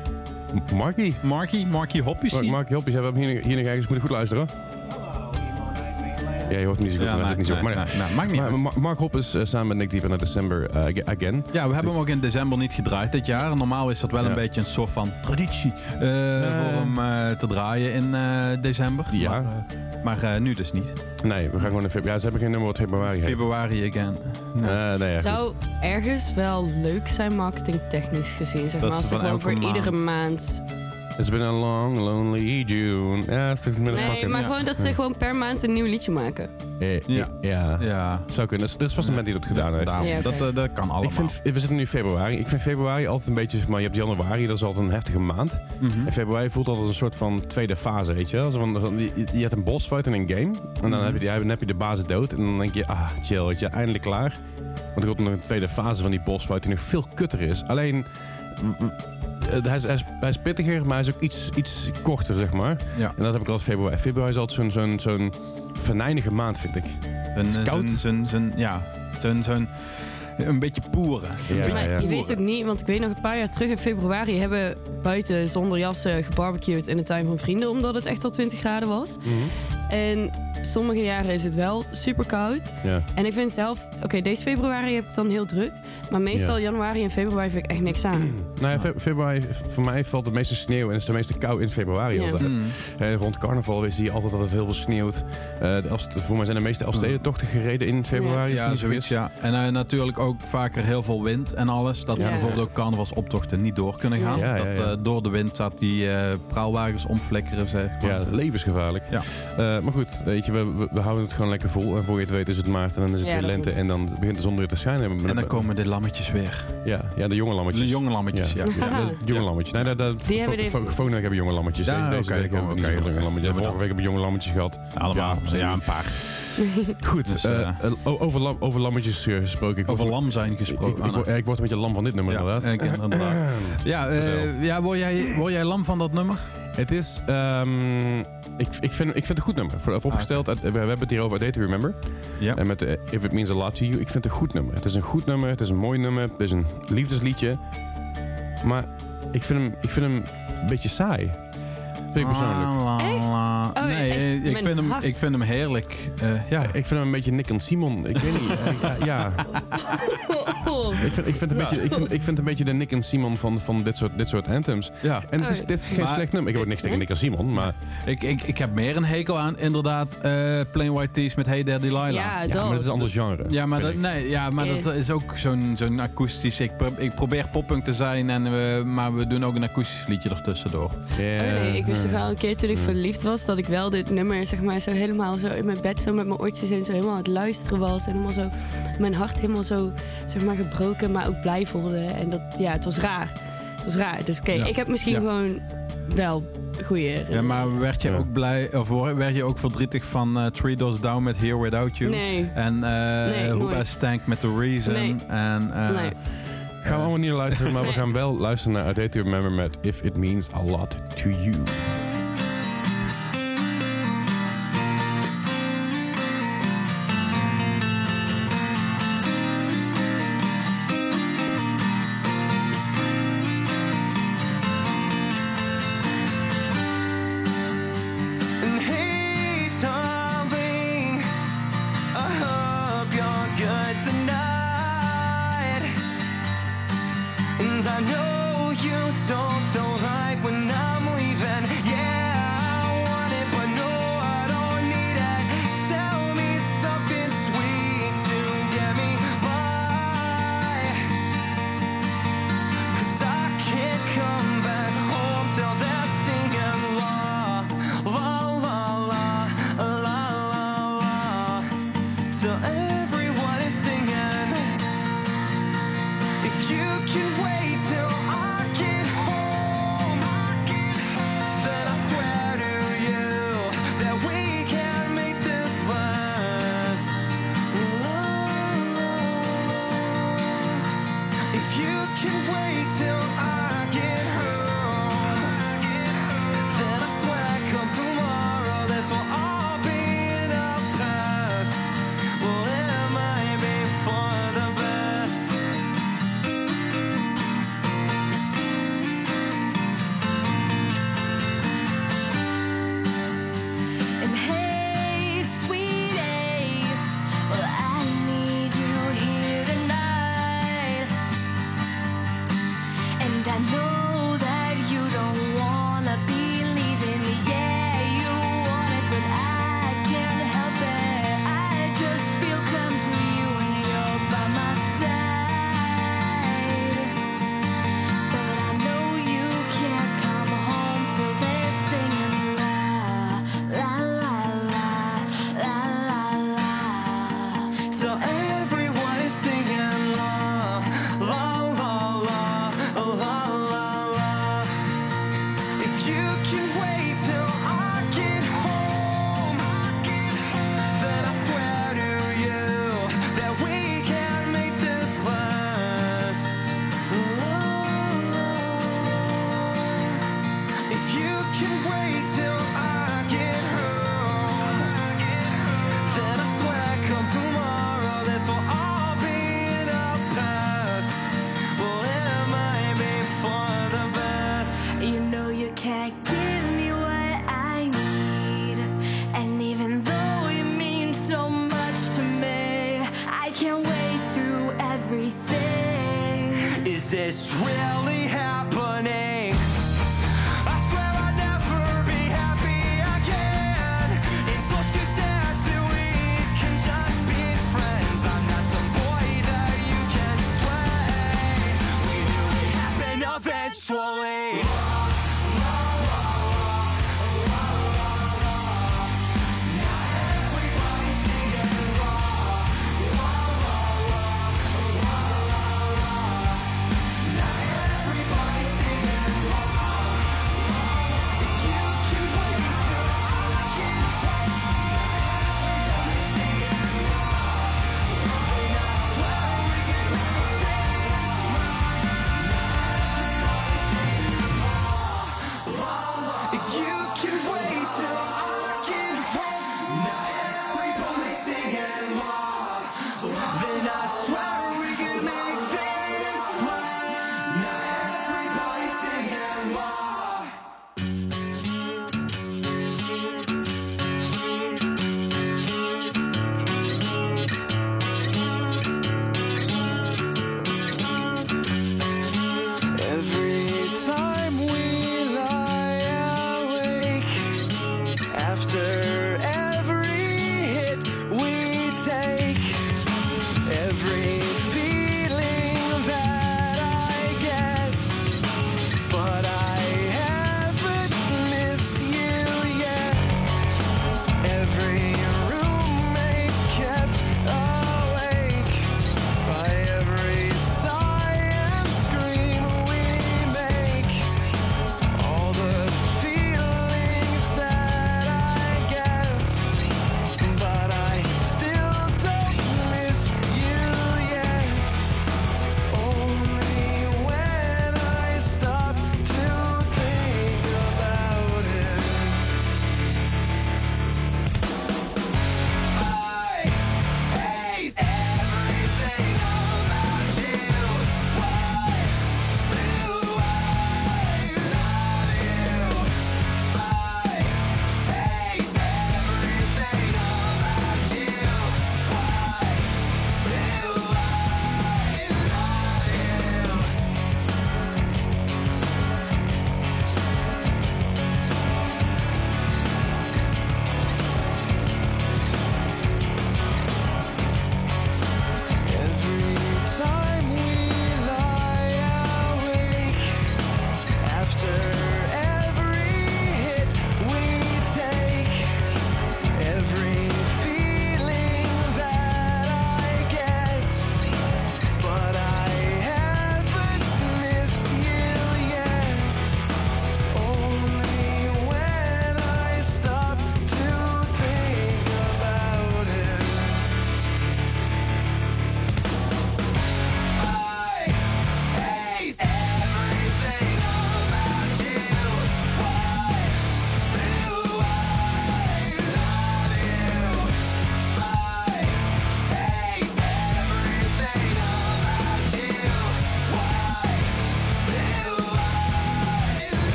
Marky.
Marky, Marky Hoppie.
Mark, Mark Joppie, we hebben hier, hier nog ergens. Moet je goed luisteren. Ja, je hoort me niet zo goed.
Ja,
maar
nee,
niet zo. maar,
maakt niet
maar
uit.
Ma- Mark eh, samen met Nick Deep naar December eh, ag- Again.
Ja, we hebben hem ook in december niet gedraaid dit jaar. Normaal is dat wel
Ja.
een beetje een soort van traditie eh, voor hem eh, te draaien in eh, december.
Ja.
Maar, maar nu dus niet.
Nee, we gaan gewoon in februari. Ja, ze hebben geen nummer wat februari heet.
Februari again. Nee.
Eh, nee.
Zou ergens wel leuk zijn marketingtechnisch gezien, zeg maar. Als
ze
gewoon voor iedere
maand...
It's been a long, lonely June. Ja, het heeft met een
Nee,
pakken.
maar
Ja.
gewoon dat ze gewoon per maand een nieuw liedje maken.
Eh,
Ja.
ja. ja.
Ja.
Zou kunnen. Er is vast een band die dat gedaan heeft.
Dat, eh, dat kan allemaal.
Ik vind, we zitten nu in februari. Ik vind februari altijd een beetje, maar je hebt januari, dat is altijd een heftige maand.
Mhm.
En februari voelt altijd een soort van tweede fase, weet je wel. Zo van, van, je, je hebt een bossfight in een game. En dan,
Mhm.
heb, je, die- dan heb je de basis dood. En dan denk je, ah, chill, weet je, eindelijk klaar. Want er komt nog een tweede fase van die bossfight die nog veel kutter is. Alleen, mm, mm, eh, hij is, hij, is, hij is pittiger, maar hij is ook iets, iets korter, zeg maar.
Ja.
En dat heb ik altijd februari. Februari is altijd zo'n zo'n zo'n venijnige maand, vind ik. Is
eh,
koud.
ja, zijn, zijn, een beetje poeren.
Ja,
Een
maar je weet ook niet, want ik weet nog een paar jaar terug in februari hebben buiten zonder jassen gebarbecued in de tuin van vrienden, omdat het echt al 20 graden was. En sommige jaren is het wel super koud.
Ja.
En ik vind zelf, oké, deze februari heb ik dan heel druk. Maar meestal
Ja.
januari en februari vind ik echt niks aan.
Nou ja, fe- februari, voor mij valt de meeste sneeuw en is de meeste kou in februari
Ja.
altijd.
Mm.
Eh, rond carnaval zie je altijd dat het heel veel sneeuwt. Eh, de Elst- voor mij zijn de meeste Elfstedentochten gereden in februari.
Ja, zoiets, ja. En eh, natuurlijk ook vaker heel veel wind en alles. Dat
Ja.
bijvoorbeeld ook carnavalsoptochten niet door kunnen gaan.
Ja, ja,
dat
ja.
eh, door de wind staat die eh praalwagens omflikkeren, zeg maar.
Ja, levensgevaarlijk.
Ja.
Eh, maar goed, weet je, we, we, we houden het gewoon lekker vol. En voor je het weet is het maart en dan is het
Ja,
weer lente. En dan begint de zon weer te schijnen.
En dan komen de lammetjes weer.
Ja, ja, de jonge lammetjes.
De jonge lammetjes, ja.
Ja, de jonge lammetjes. Nee, dat, dat,
Die hebben
week hebben jonge lammetjes.
Ja, oké,
Vorige week hebben we jonge lammetjes gehad.
Allemaal.
Ja,
Ja, een paar.
Goed,
Dus,
eh,
eh,
over, lam- over lammetjes gesproken. Ik
Over
word-
lam zijn gesproken.
ik, ik, word- ik word een beetje lam van dit nummer
ja,
inderdaad.
ik- inderdaad. Ja, eh,
Vertel.
ja word, jij, word jij lam van dat nummer?
Het is, ehm, ik, ik, vind, ik vind het een goed nummer. Voor, voor opgesteld, uit- we, we hebben het hier over A Day to Remember.
Ja.
En met de If It Means A Lot To You. Ik vind het een goed nummer. Het is een goed nummer, het is een mooi nummer, het is een liefdesliedje. Maar ik vind hem, ik vind hem een beetje saai. Vind ik persoonlijk.
La, la,
Echt?
la.
Oh,
nee,
echt?
ik vind, hem, ik vind hem heerlijk. Eh, ja.
Ik vind hem een beetje Nick en Simon. Ik weet niet. eh, ja, ja. Ik, vind, ik, vind een beetje, ik, vind, ik vind een beetje de Nick en Simon van, van dit, soort, dit soort anthems.
ja.
En het is,
Oh.
dit is geen
Maar-
slecht nummer. Ik heb ook niks tegen Nick en Simon, maar...
Ik, ik, ik heb meer een hekel aan, inderdaad, eh Plain White Tees met Hey There Delilah.
Ja,
Ja,
dat.
maar het is een ander genre.
Ja, maar, dat,
ik.
nee, ja, maar
Eh.
dat is ook zo'n zo'n akoestisch. Ik, pro- ik probeer poppunk te zijn, en we, maar we doen ook een akoestisch liedje ertussendoor.
Ja.
Oh nee, ik wist toch wel een keer toen ik verliefd was dat ik wel dit nummer zeg maar zo helemaal zo in mijn bed zo met mijn oortjes in zo helemaal aan het luisteren was en helemaal zo mijn hart helemaal zo zeg maar gebroken maar ook blij voelde en dat ja het was raar. Het was raar. Dus oké,
Ja.
ik heb misschien
Ja.
gewoon wel goede.
Ja, maar werd je
Ja.
ook blij, of werd je ook verdrietig van eh Three Doors Down met Here Without You?
Nee.
En eh
Nee,
Stank met The Reason?
Nee.
En, eh,
nee.
Gaan we allemaal niet luisteren, maar we gaan wel luisteren naar A Day to Remember met If It Means A Lot To You.
I tonight. I know you don't feel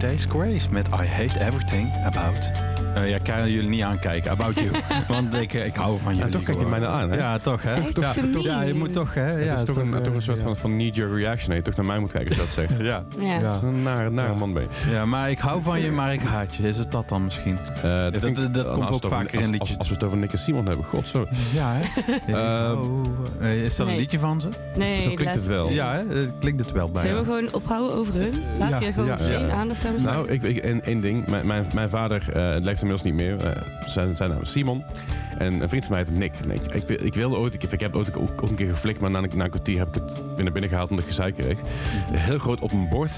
Days Grace met I Hate Everything About Eh, ja, kan jullie niet aankijken. About you. Want ik, eh, ik hou van jullie.
toch kijk je mij nou aan, hè?
Ja, toch, hè?
Echt
ja, toch, ja, je moet toch, hè?
Het
ja,
is toch, een,
eh,
toch een soort
ja.
van, van knee-jerk reaction. Dat je toch naar mij moet kijken, als je dat zegt.
Ja.
Ja.
Ja.
Een nare, nare man ben je.
ja, maar ik hou van je, maar ik haat je. Is het dat dan misschien?
Eh,
dat-
vind ik-
dat komt ook
het
vaker in liedjes.
Als, als we het over Nick en Simon hebben, god zo.
Ja, hè? Is dat een liedje van ze?
Nee,
Zo klinkt het wel.
Ja, hè? Klinkt het wel bij.
Zullen we
ja.
gewoon ophouden over hun? Laat
Ja,
je gewoon
ja,
geen
ja.
aandacht aan besteden?
Nou, ik, ik, één, ding. Mijn, vader eh, leeft inmiddels niet meer. Eh, zijn, zijn naam is Simon. En een vriend van mij heet Nick. En ik, ik, wil- ik wilde ooit, ik, ik heb ooit ook, ook een keer geflikt, maar na, een- na een kwartier heb ik het weer naar binnen gehaald omdat ik gezeik kreeg. Heel groot op een bord.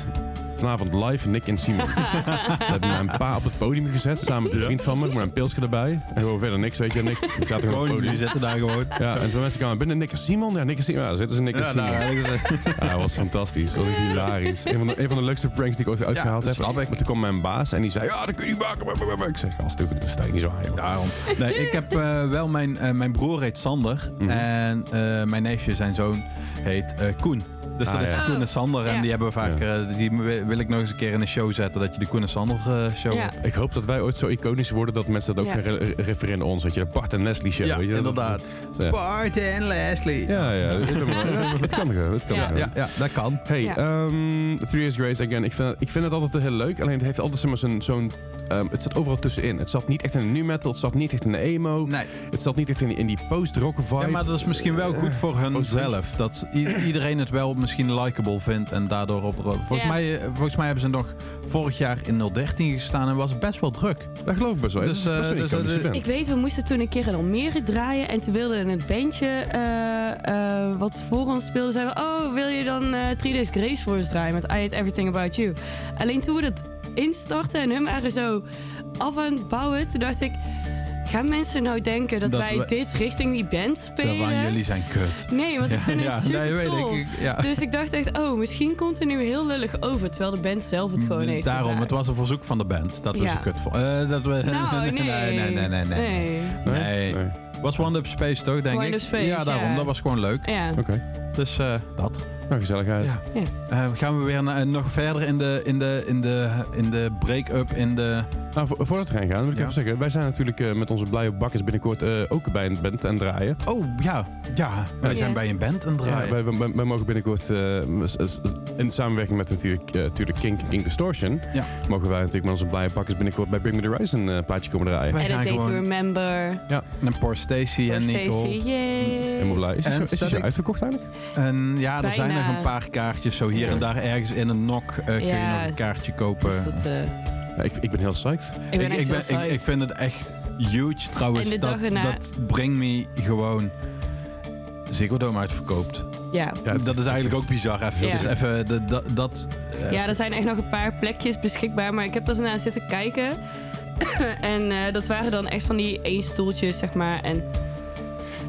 Vanavond live Nick en Simon. We hebben mijn pa op het podium gezet, samen met een vriend van me, met een pilsje erbij. En gewoon verder niks, weet je, niks. Ik zat gewoon op
Gewoon,
het
die
podium.
zitten daar gewoon.
Ja, en toen mensen kwamen binnen, Nick en Simon. Ja, Nick en Simon. Ja, daar zitten ze Nick en Simon.
nou,
Ja, dat was fantastisch. Dat was hilarisch. Een van, de, een van de leukste pranks die ik ooit uitgehaald
dat
heb. Maar toen kwam mijn baas en die zei, ja, dat kun je niet maken. Ik zeg, gast, dat sta je niet zo aan, joh.
Nee, ik heb eh, wel mijn, eh, mijn broer heet Sander.
Mhm.
En eh, mijn neefje, zijn zoon, heet eh, Koen. Dus
Ah,
dat is
ja.
Koen en Sander. En
Ja.
die hebben we vaak, eh, die wi- wil ik nog eens een keer in een show zetten. Dat je de Koen en Sander eh, show.
Ja.
Ik hoop dat wij ooit zo iconisch worden dat mensen dat ook
Ja.
gaan re- refereren ons. Weet je, de Bart en Leslie show.
Ja,
weet je, dat-
inderdaad.
Ja.
Bart en Leslie.
Ja, ja. dat- dat- Het kan gewoon. Het kan
Ja.
ja, ja, dat kan.
Hey,
Ja.
ehm Three Years Grace, again, ik vind, ik vind het altijd heel leuk. Alleen het heeft altijd zo'n... zo'n ehm, het zat overal tussenin. Het zat niet echt in de nu metal, het zat niet echt in de emo.
Nee.
Het zat niet echt in die, in die post-rock vibe.
Ja, maar dat is misschien wel goed voor hun zelf. Dat iedereen het wel misschien likable vindt en daardoor op de Volgens,
Ja.
mij, eh, volgens mij hebben ze nog vorig jaar in 013 gestaan en was het best wel druk.
Dat geloof ik best wel.
Dus, eh, dus, eh.
Ik weet, we moesten toen een keer in Almere draaien. En toen wilde het bandje eh, eh, wat voor ons speelde, zeiden we... Oh, wil je dan eh Three Days Grace voor ons draaien met I Hate Everything About You? Alleen toen we dat instarten en hun waren zo af aan het bouwen... Toen dacht ik, gaan mensen nou denken dat,
Dat
wij
we-
dit richting die band
Zo
spelen?
van, jullie zijn kut.
Nee, want ik vind het super
nee, weet
tof.
ik. ik- Ja.
Dus ik dacht echt, oh, misschien komt het nu heel lullig over. Terwijl de band zelf het gewoon heeft
Daarom, het was een verzoek van de band. Dat we
Ja.
ze kut vonden. Eh, dat we,
Nou, nee.
nee, nee, nee, nee, nee.
Nee.
Nee. Was One Up Space toch, denk
One
ik?
Space,
ja, daarom.
ja.
Dat was gewoon leuk.
Ja.
Oké,
Dus eh, dat.
Nou gezelligheid.
Ja.
Ja.
Eh, gaan we weer na- nog verder in de, in de, in de, in de break-up, in de...
Nou, vo- voordat we gaan gaan, wil ik
Ja.
even zeggen. Wij zijn natuurlijk eh, met onze blije bakkers binnenkort eh, ook bij een band aan het draaien.
Oh, ja. Ja, wij
Ja.
zijn bij een band aan het
Ja,
draaien.
wij, wij- wij mogen binnenkort, eh, in samenwerking met natuurlijk, eh, natuurlijk Kink, Kink Distortion,
Ja.
mogen wij natuurlijk met onze blije bakkers binnenkort bij Bring Me The Horizon een plaatje komen draaien.
Wij
En
gaan
het
gewoon-
Remember.
En Poor Stacy en
Voor
Nico.
Stacey, yay.
Helemaal blij. Is
En
het is het
Static?
uitverkocht eigenlijk?
En ja, er zijn. Nog een paar kaartjes. Zo hier
Ja.
en daar ergens in een nok eh, kun je
Ja.
nog een kaartje kopen.
Dus dat, eh,
Ja, ik, ik ben heel psyched.
ik ben
ik,
echt
ik,
heel
ben, ik,
psyched.
ik vind het echt huge trouwens.
En de
dat,
erna-
dat Bring Me gewoon Ziggo Dome uitverkoopt.
ja.
Ja,
dat is eigenlijk ook bizar. Even,
Ja.
dus even de, dat... dat eh,
ja, er zijn echt nog een paar plekjes beschikbaar. Maar ik heb er naar zitten kijken. en eh, dat waren dan echt van die één stoeltjes, zeg maar. En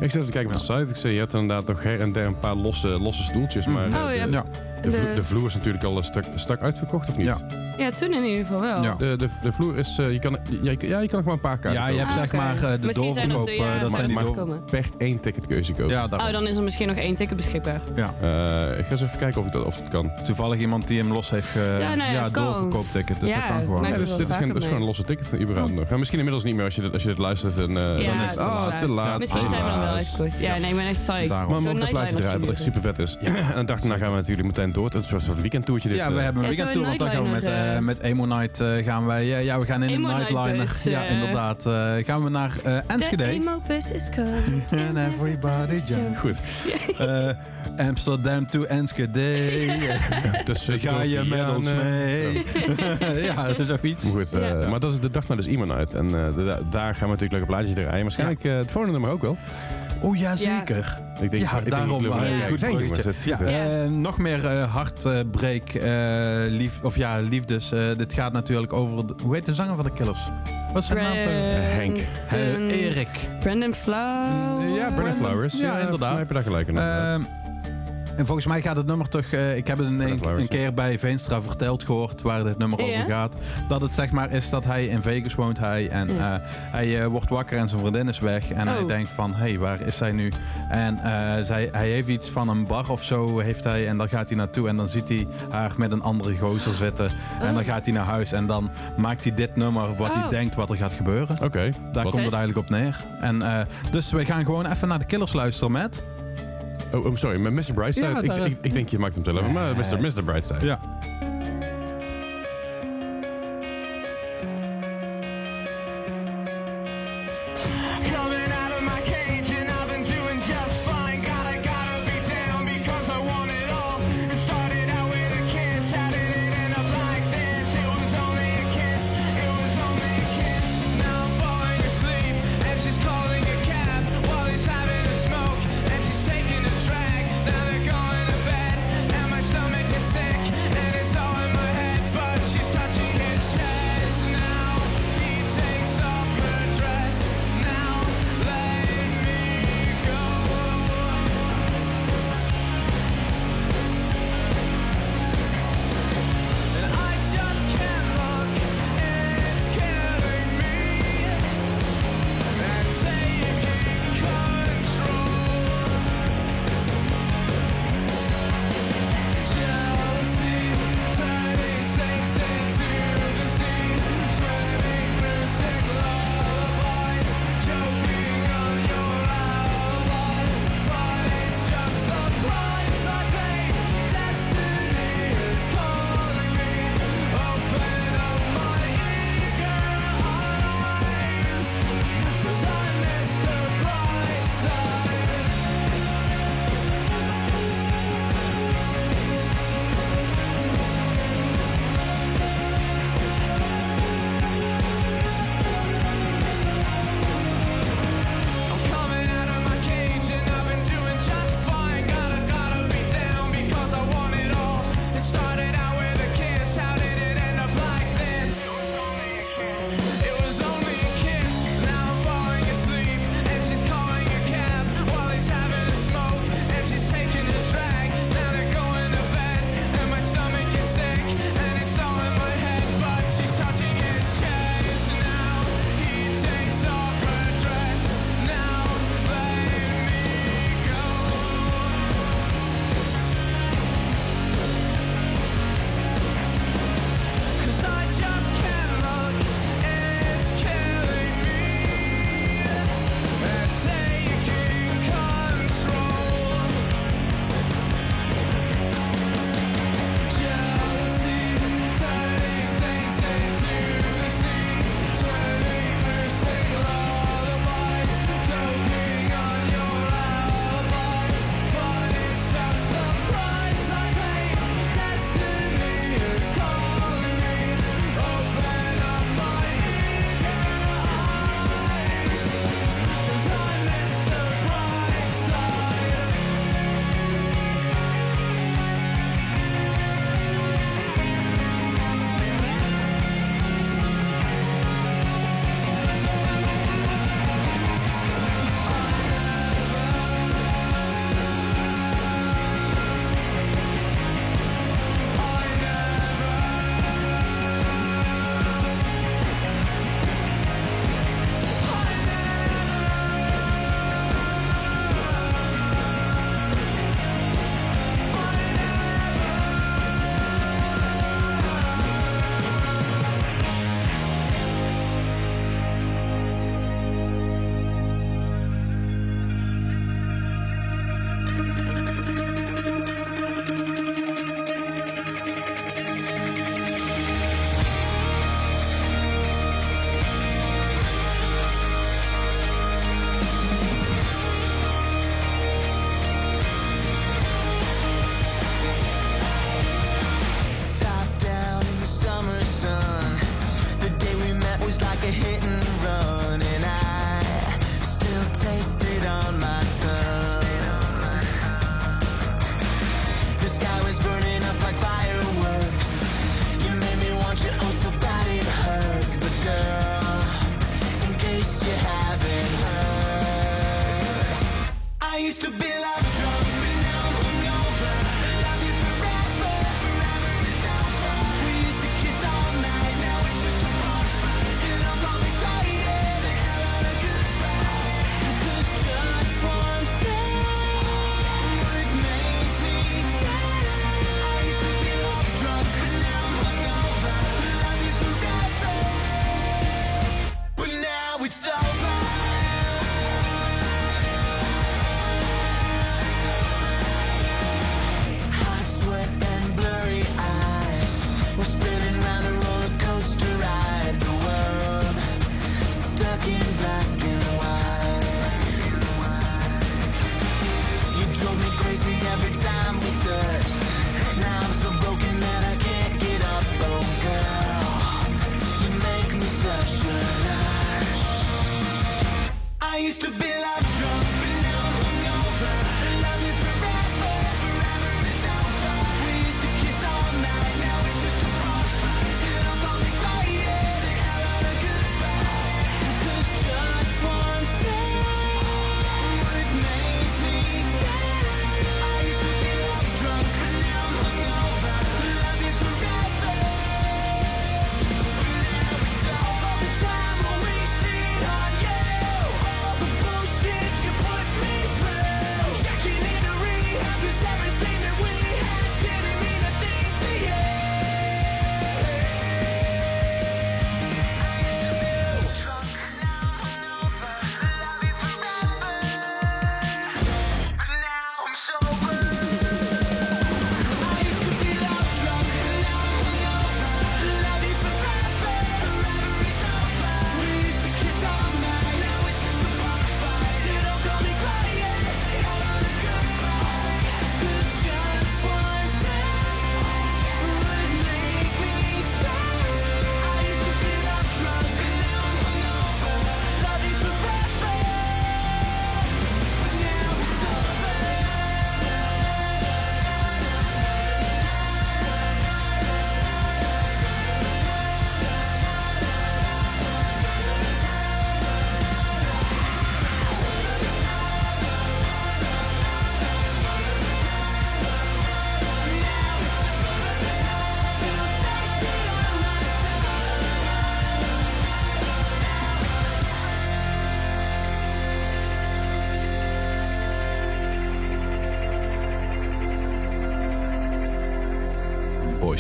Ik zit even te kijken op de site. Ik zei, je hebt inderdaad nog her en der een paar losse, losse stoeltjes. Maar
Mhm.
eh,
Oh,
de,
ja.
de, vlo-
de-
de vloer is natuurlijk al een stuk, een stuk uitverkocht, of niet?
Ja.
Ja, toen in ieder geval wel.
Ja.
De, de, de vloer is... eh, je kan, ja, je, ja, je kan nog maar een paar kaarten
Ja, je hebt
Ah,
zeg
oké.
maar eh, de
Misschien zijn dat
doorverkoop.
de-
eh, dat
zijn
zijn die
dat
door...
komen.
per één ticketkeuze kopen.
Ja, daarom.
Oh, dan is er misschien nog één ticket beschikbaar.
ja.
Eh, ik ga eens even kijken of, ik dat, of dat kan.
Toevallig iemand die hem los heeft ge...
Ja, nou ja, kan.
doorverkoopticket. Dus
Ja,
dat kan gewoon.
maakt
Ja,
het
dus
wel
dit is,
vaker
geen, dit is gewoon een losse ticket, überhaupt nog. Ja, misschien inmiddels niet meer als je dit, als je dit luistert. En, eh,
Ja,
dan is het
dat is
ah,
waar.
te laat.
Misschien
te
zijn we dan wel
laat.
uitgekocht. Ja, nee, ik ben echt.
Daarom.
Maar we
Zo'n
een plaatje draaien, wat echt super vet is. en de dag daarna gaan we natuurlijk meteen door. Het is een soort weekendtoertje dit.
Ja,
eh.
we hebben een
Ja,
weekend want dan gaan we met, eh,
eh.
met Emo Night eh, gaan wij, ja, ja, we gaan in
Emo
de
Night
nightliner.
bus,
ja,
eh.
inderdaad. eh, gaan we naar eh
De
Enschede.
emo-bus is coming.
And everybody jump.
Goed.
Eh, Amsterdam to Enschede.
Tussen
Ga je met ons mee? ja, zoiets.
Maar goed, eh,
Ja.
maar dat is de dag naar dus iemand uit. En eh, de- daar gaan we natuurlijk leuke plaatjes draaien. Waarschijnlijk eh, het volgende nummer ook wel.
Oh ja, zeker.
Ik denk,
Ja,
ik denk,
daarom,
ik loop
eh,
kijken.
goed
het
Ja, eh, nog meer eh hartbreek, eh, lief, of ja, liefdes. Eh, dit gaat natuurlijk over, de- hoe heet de zanger van de Killers? Wat is zijn naam?
Henk.
Brandon-
Eh, Erik.
Brandon Flow.
Ja,
Brandon Flowers.
Ja, inderdaad.
heb je daar gelijk in.
En volgens mij gaat het nummer toch. Eh, ik heb het een, een, keer bij Veenstra verteld gehoord waar dit nummer over gaat. Dat het zeg maar is dat hij in Vegas woont. Hij, en eh, hij eh, wordt wakker en zijn vriendin is weg. En hij
oh.
denkt van hé, hey, waar is zij nu? En zij, hij heeft iets van een bar of zo. Heeft hij, en dan gaat hij naartoe. En dan ziet hij haar met een andere gozer zitten. En dan oh. gaat hij naar huis. En dan maakt hij dit nummer wat hij
oh.
denkt wat er gaat gebeuren.
Oké.
Daar komt het eigenlijk op neer. En, dus we gaan gewoon even naar de killers luisteren met.
Oh, oh, sorry, Mr. Brightside? Ik, ik, ik, denk je maakt hem te maar Mr. Mr. Brightside.
Ja.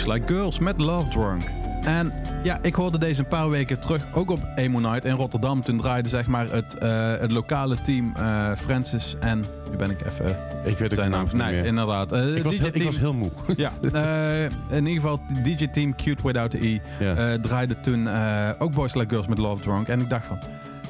Boys Like Girls met Love Drunk. En ja, ik hoorde deze een paar weken terug ook op Emo Night in Rotterdam. Toen draaide zeg maar het, eh, het lokale team eh, Francis en... Nu ben ik even...
Ik weet
zijn
naam
Nee,
meer.
inderdaad. Eh,
Ik was, heel, ik
DJ-team-
was heel moe.
Ja, in ieder geval DJ-team Cute Without the E
Ja.
draaide toen ook Boys Like Girls met Love Drunk. En ik dacht van...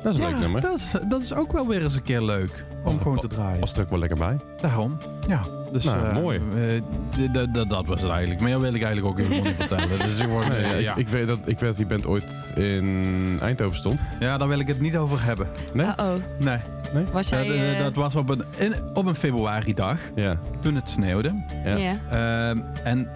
dat is een
ja,
leuk nummer.
Dat is, dat is ook wel weer eens een keer leuk om gewoon te draaien.
Was er ook wel lekker bij.
Daarom. Ja, dus
Nou,
eh,
mooi.
eh, d- dat was het eigenlijk. Meer wil ik eigenlijk ook helemaal niet vertellen. Dus ik word,
Nee,
eh,
ik-
ja.
ik, weet dat, ik weet dat die band ooit in Eindhoven stond.
ja, daar wil ik het niet over hebben.
Nee?
Uh-oh.
Nee.
Was jij...
dat was op een, in, op een februari dag,
Ja.
toen het sneeuwde.
Ja.
Ehm, en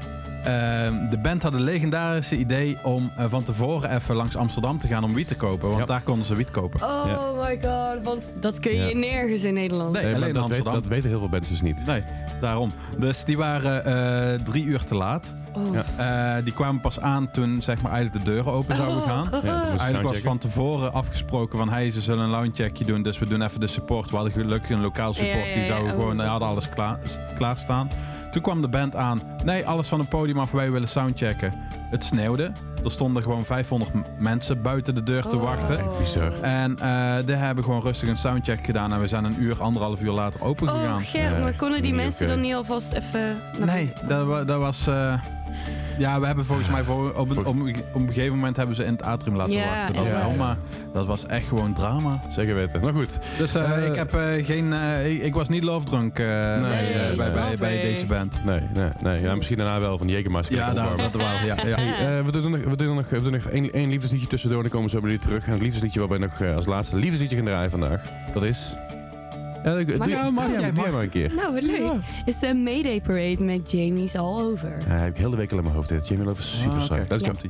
de band had een legendarische idee om eh, van tevoren even langs Amsterdam te gaan om wiet te kopen. Want
Ja.
daar konden ze wiet kopen.
Oh
Ja.
my god, want dat kun je
Ja.
nergens in Nederland.
Nee.
Nee,
alleen
dat,
Amsterdam.
weet- dat weten heel veel mensen dus niet.
Nee, daarom. Dus die waren eh, drie uur te laat.
Oh.
Ja.
Eh, die kwamen pas aan toen zeg maar, eigenlijk de deuren open zouden gaan.
Ja, moest je
Eigenlijk was van tevoren afgesproken van hey, ze zullen een loungecheckje doen, dus we doen even de support. We hadden gelukkig een lokaal support,
Ja, ja,
die
ja,
zouden
oh,
gewoon, hadden alles klaar, klaarstaan. Toen kwam de band aan. Nee, alles van het podium af, wij willen soundchecken. Het sneeuwde. Er stonden gewoon 500 m- mensen buiten de deur te
Oh.
wachten.
Echt bizar.
En eh die hebben gewoon rustig een soundcheck gedaan. En we zijn een uur, anderhalf uur later open gegaan.
Oh, Ger,
Ja,
maar konden die mensen dan niet alvast even... naar-
Nee, dat, wa- dat was... eh, ja, we hebben volgens mij voor, op, een, op, een- op een gegeven moment hebben ze in het atrium laten
Ja,
wachten. Dat wel, maar dat was echt gewoon drama.
Zeker weten. Maar goed.
Dus eh,
Eh,
ik, heb, eh, geen, eh, ik, ik was niet love drunk eh, bij, bij, bij, deze band.
Nee, nee, nee. Ja, misschien daarna wel van Jägermeister.
Ja, daar, dat was, ja, ja.
Hey, eh, we doen nog, we doen nog, we doen nog één, één liefdesliedje tussendoor en dan komen we zo bij jullie terug. En het liefdesliedje waar wij nog als laatste liefdesliedje gaan draaien vandaag, dat is... Ja, doe, doe,
ja, mag,
doe
jij
jij
mag.
maar een keer.
Nou, wat leuk. Het is een Mayday Parade met Jamie's All Over.
Ja, heb ik heel de week al in mijn hoofd. Jamie Love is super
Ah,
saai.
oké.
Let's go.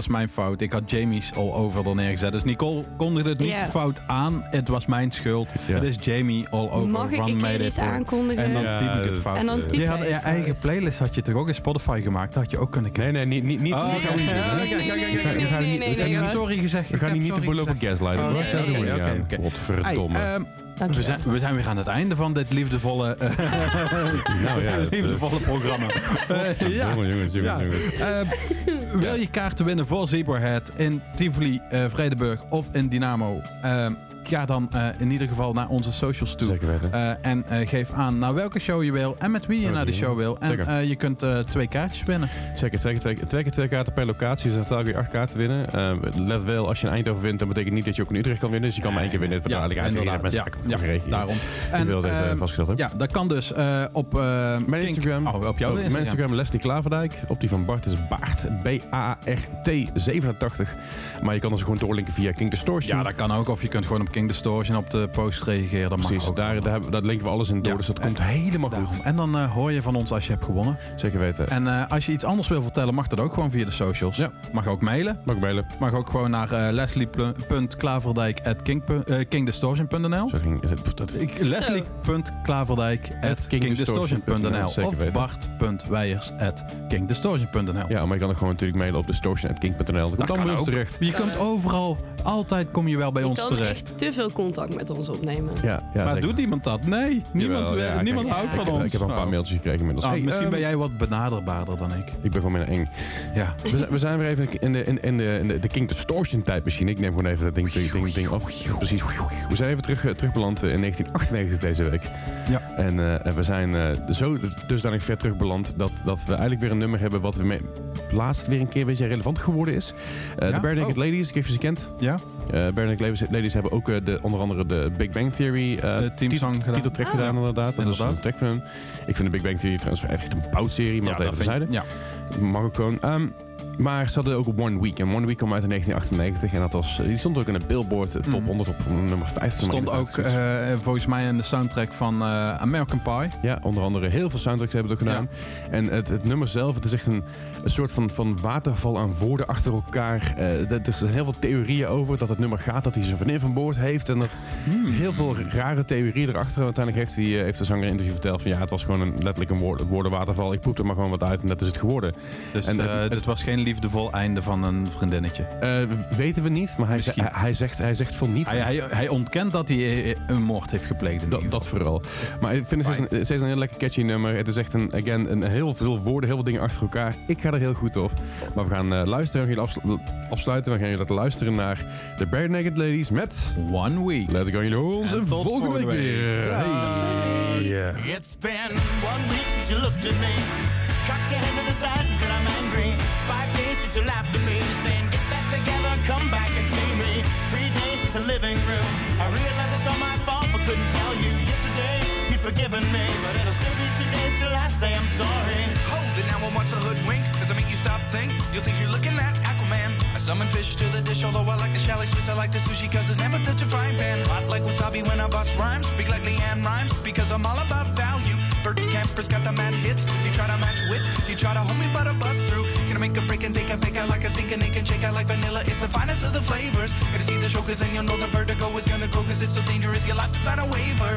Was mijn fout. Ik had Jamie's all over er neergezet. Dus Nicole kondigde het niet fout aan. Het was mijn schuld. Het is Jamie all over
Mag ik
van
keer
Mayday
aankondigen?
En dan
Ja,
typ ik het fout.
En dan typ
je had je eigen playlist had je toch ook in Spotify gemaakt? Dat had je ook kunnen
Nee, nee, niet, niet, niet.
Oh,
nee,
niet-
nee, nee,
niet-
nee,
sorry gezegd.
We
Ik
gaan niet gaslighten.
Oh,
ja.
oké, oké.
Godverdomme.
Dank
we,
je
zijn,
wel.
we zijn weer aan het einde van dit liefdevolle, eh,
nou ja, eh,
liefdevolle programma. Ja.
Jongens, jongens, jongens.
Ja.
jongens.
Eh, wil je kaarten winnen voor Zebrahead in Tivoli, eh, Vredenburg of in Dynamo? Ga dan eh, in ieder geval naar onze socials toe.
Zeker weten.
Eh, en eh, geef aan naar welke show je wil en met wie je
Met
naar de show
ja.
wil. En je kunt twee kaartjes winnen.
Zeker, twee keer twee, twee keer twee kaarten per locatie. Dus dan totaal kun je acht kaarten winnen. Let wel, als je een Eindhoven wint, dan betekent niet dat je ook in Utrecht kan winnen. Dus je kan maar één keer winnen. Het wordt eigenlijk.
Ja, ja, daarom.
Ik wil het even
ehm,
vastgesteld hebben.
Ja, dat kan dus op
Mijn Instagram.
Oh, op jouw
Op
Instagram.
Mijn Instagram Leslie Klaverdijk. Op die van Bart is Baart. B-A-R-T87. Maar je kan ons gewoon doorlinken via King Distortion.
Ja, dat kan ook. Of je kunt gewoon op King Distortion op de post reageren. Dat mag
Precies,
ook.
daar, daar, hebben- daar linken we alles in door.
Ja.
Dus dat
En-
komt helemaal goed.
Daarom. En dan eh, hoor je van ons als je hebt gewonnen.
Zeker weten.
En eh, als je iets anders wil vertellen, mag dat ook gewoon via de socials.
Ja.
Mag ook mailen.
Mag ik bellen?
Mag ook gewoon naar eh leslie.klaverdijk.kingdistortion.nl
Zo ging, dat is,
Ik- Leslie.klaverdijk.kingdistortion.nl of bart.weijers.kingdistortion.nl
ja, maar je kan ook gewoon natuurlijk mailen op distortion.king.nl. Dat komt
Dat
dan
kan
bij ons
ook.
terecht.
Je komt overal, altijd kom je wel bij
Je
ons
kan
terecht.
Te veel contact met ons opnemen.
Ja, ja,
maar
zeker.
doet iemand dat? Nee, niemand,
Jawel,
eh,
ja,
niemand
kijk,
houdt
ik,
van
ik,
ons.
Ik heb een paar
Nou.
mailtjes gekregen inmiddels.
Nou,
Hey,
misschien
ehm,
ben jij wat benaderbaarder dan ik.
Ik ben gewoon meer eng.
Ja.
We zijn, we zijn weer even in de, in, in de, in de, de King Distortion tijdmachine. Ik neem gewoon even dat ding, ding, ding, ding op. Precies. We zijn even terug, eh, terugbeland eh, in 1998 deze week.
Ja.
En eh, we zijn eh, zo dusdanig ver terugbeland dat, dat we eigenlijk weer een nummer hebben wat we mee, laatst weer een keer weet je, relevant geworden is. Eh,
Ja?
De Bare Naked
Oh.
Ladies, ik weet niet of je ze kent.
Ja?
Eh Bare Naked Ladies, Ladies hebben ook eh, de, onder andere de Big Bang Theory eh,
De teamsong
titel-
gedaan.
titeltrack
Oh.
gedaan inderdaad. Dat is een track van hun. Ik vind de Big Bang Theory trouwens echt een boutserie, maar dat even terzijde.
Ja.
Mag ook gewoon. Maar ze hadden ook op One Week. En One Week kwam uit in 1998. En dat was, die stond ook in de Billboard eh, top
Mm.
100 op nummer 50.
Stond ook
51.
eh, volgens mij in de soundtrack van eh, American Pie.
ja, onder andere heel veel soundtracks hebben het ook gedaan. En het, het nummer zelf, het is echt een, een soort van, van waterval aan woorden achter elkaar. Er zijn heel veel theorieën over dat het nummer gaat, dat hij zijn vriendin van boord heeft. En dat
Hmm.
heel veel rare theorieën erachter. Uiteindelijk heeft, hij, heeft de zanger in een interview verteld van ja, het was gewoon een, letterlijk een woord, woordenwaterval. Ik poepte er maar gewoon wat uit en dat is het geworden.
Dus
En, het-
was geen liefdevol einde van een vriendinnetje.
Eh, weten we niet, maar hij, zegt, hij zegt van niet.
Hij, hij, hij ontkent dat hij eh, een moord heeft gepleegd. In
Dat, dat vooral. Maar ik vind het steeds een, steeds een heel lekker catchy nummer. Het is echt een, again, een heel veel woorden, heel veel dingen achter elkaar. Ik ga er heel goed op. Maar we gaan eh, luisteren. We gaan jullie afslu- afsluiten. We gaan jullie laten luisteren naar de Bare Naked Ladies met...
One week.
Let's go jullie horen ons volgende week
volgende week.
weer. Hey. Yeah.
It's been one week since you looked at me. Cock your head to the side and said I'm angry. Since you laughed at me, saying get back together, come back and see me. Three days since the living room. I realized it's all my fault, but couldn't tell you. Yesterday you'd forgiven me, but it'll still be two days till I say I'm sorry.
Oh, hold it, now I want to hoodwink. Does it make you stop think? You'll think you're looking at Aquaman. I summon fish to the dish, although I like the chalet Swiss, I like the sushi, cause it's never touch a frying pan. Hot like wasabi when I bust rhymes. Speak like Leanne rhymes, because I'm all about value. Bert Camper's got the mad hits. You try to match wits, you try to hold me, but I bust through. Make a break and take a pick out like a sink and it can shake out like vanilla. It's the finest of the flavors. Gotta see the show, cause then you'll know the vertigo is gonna grow, cause it's so dangerous. You'll have to sign a waiver.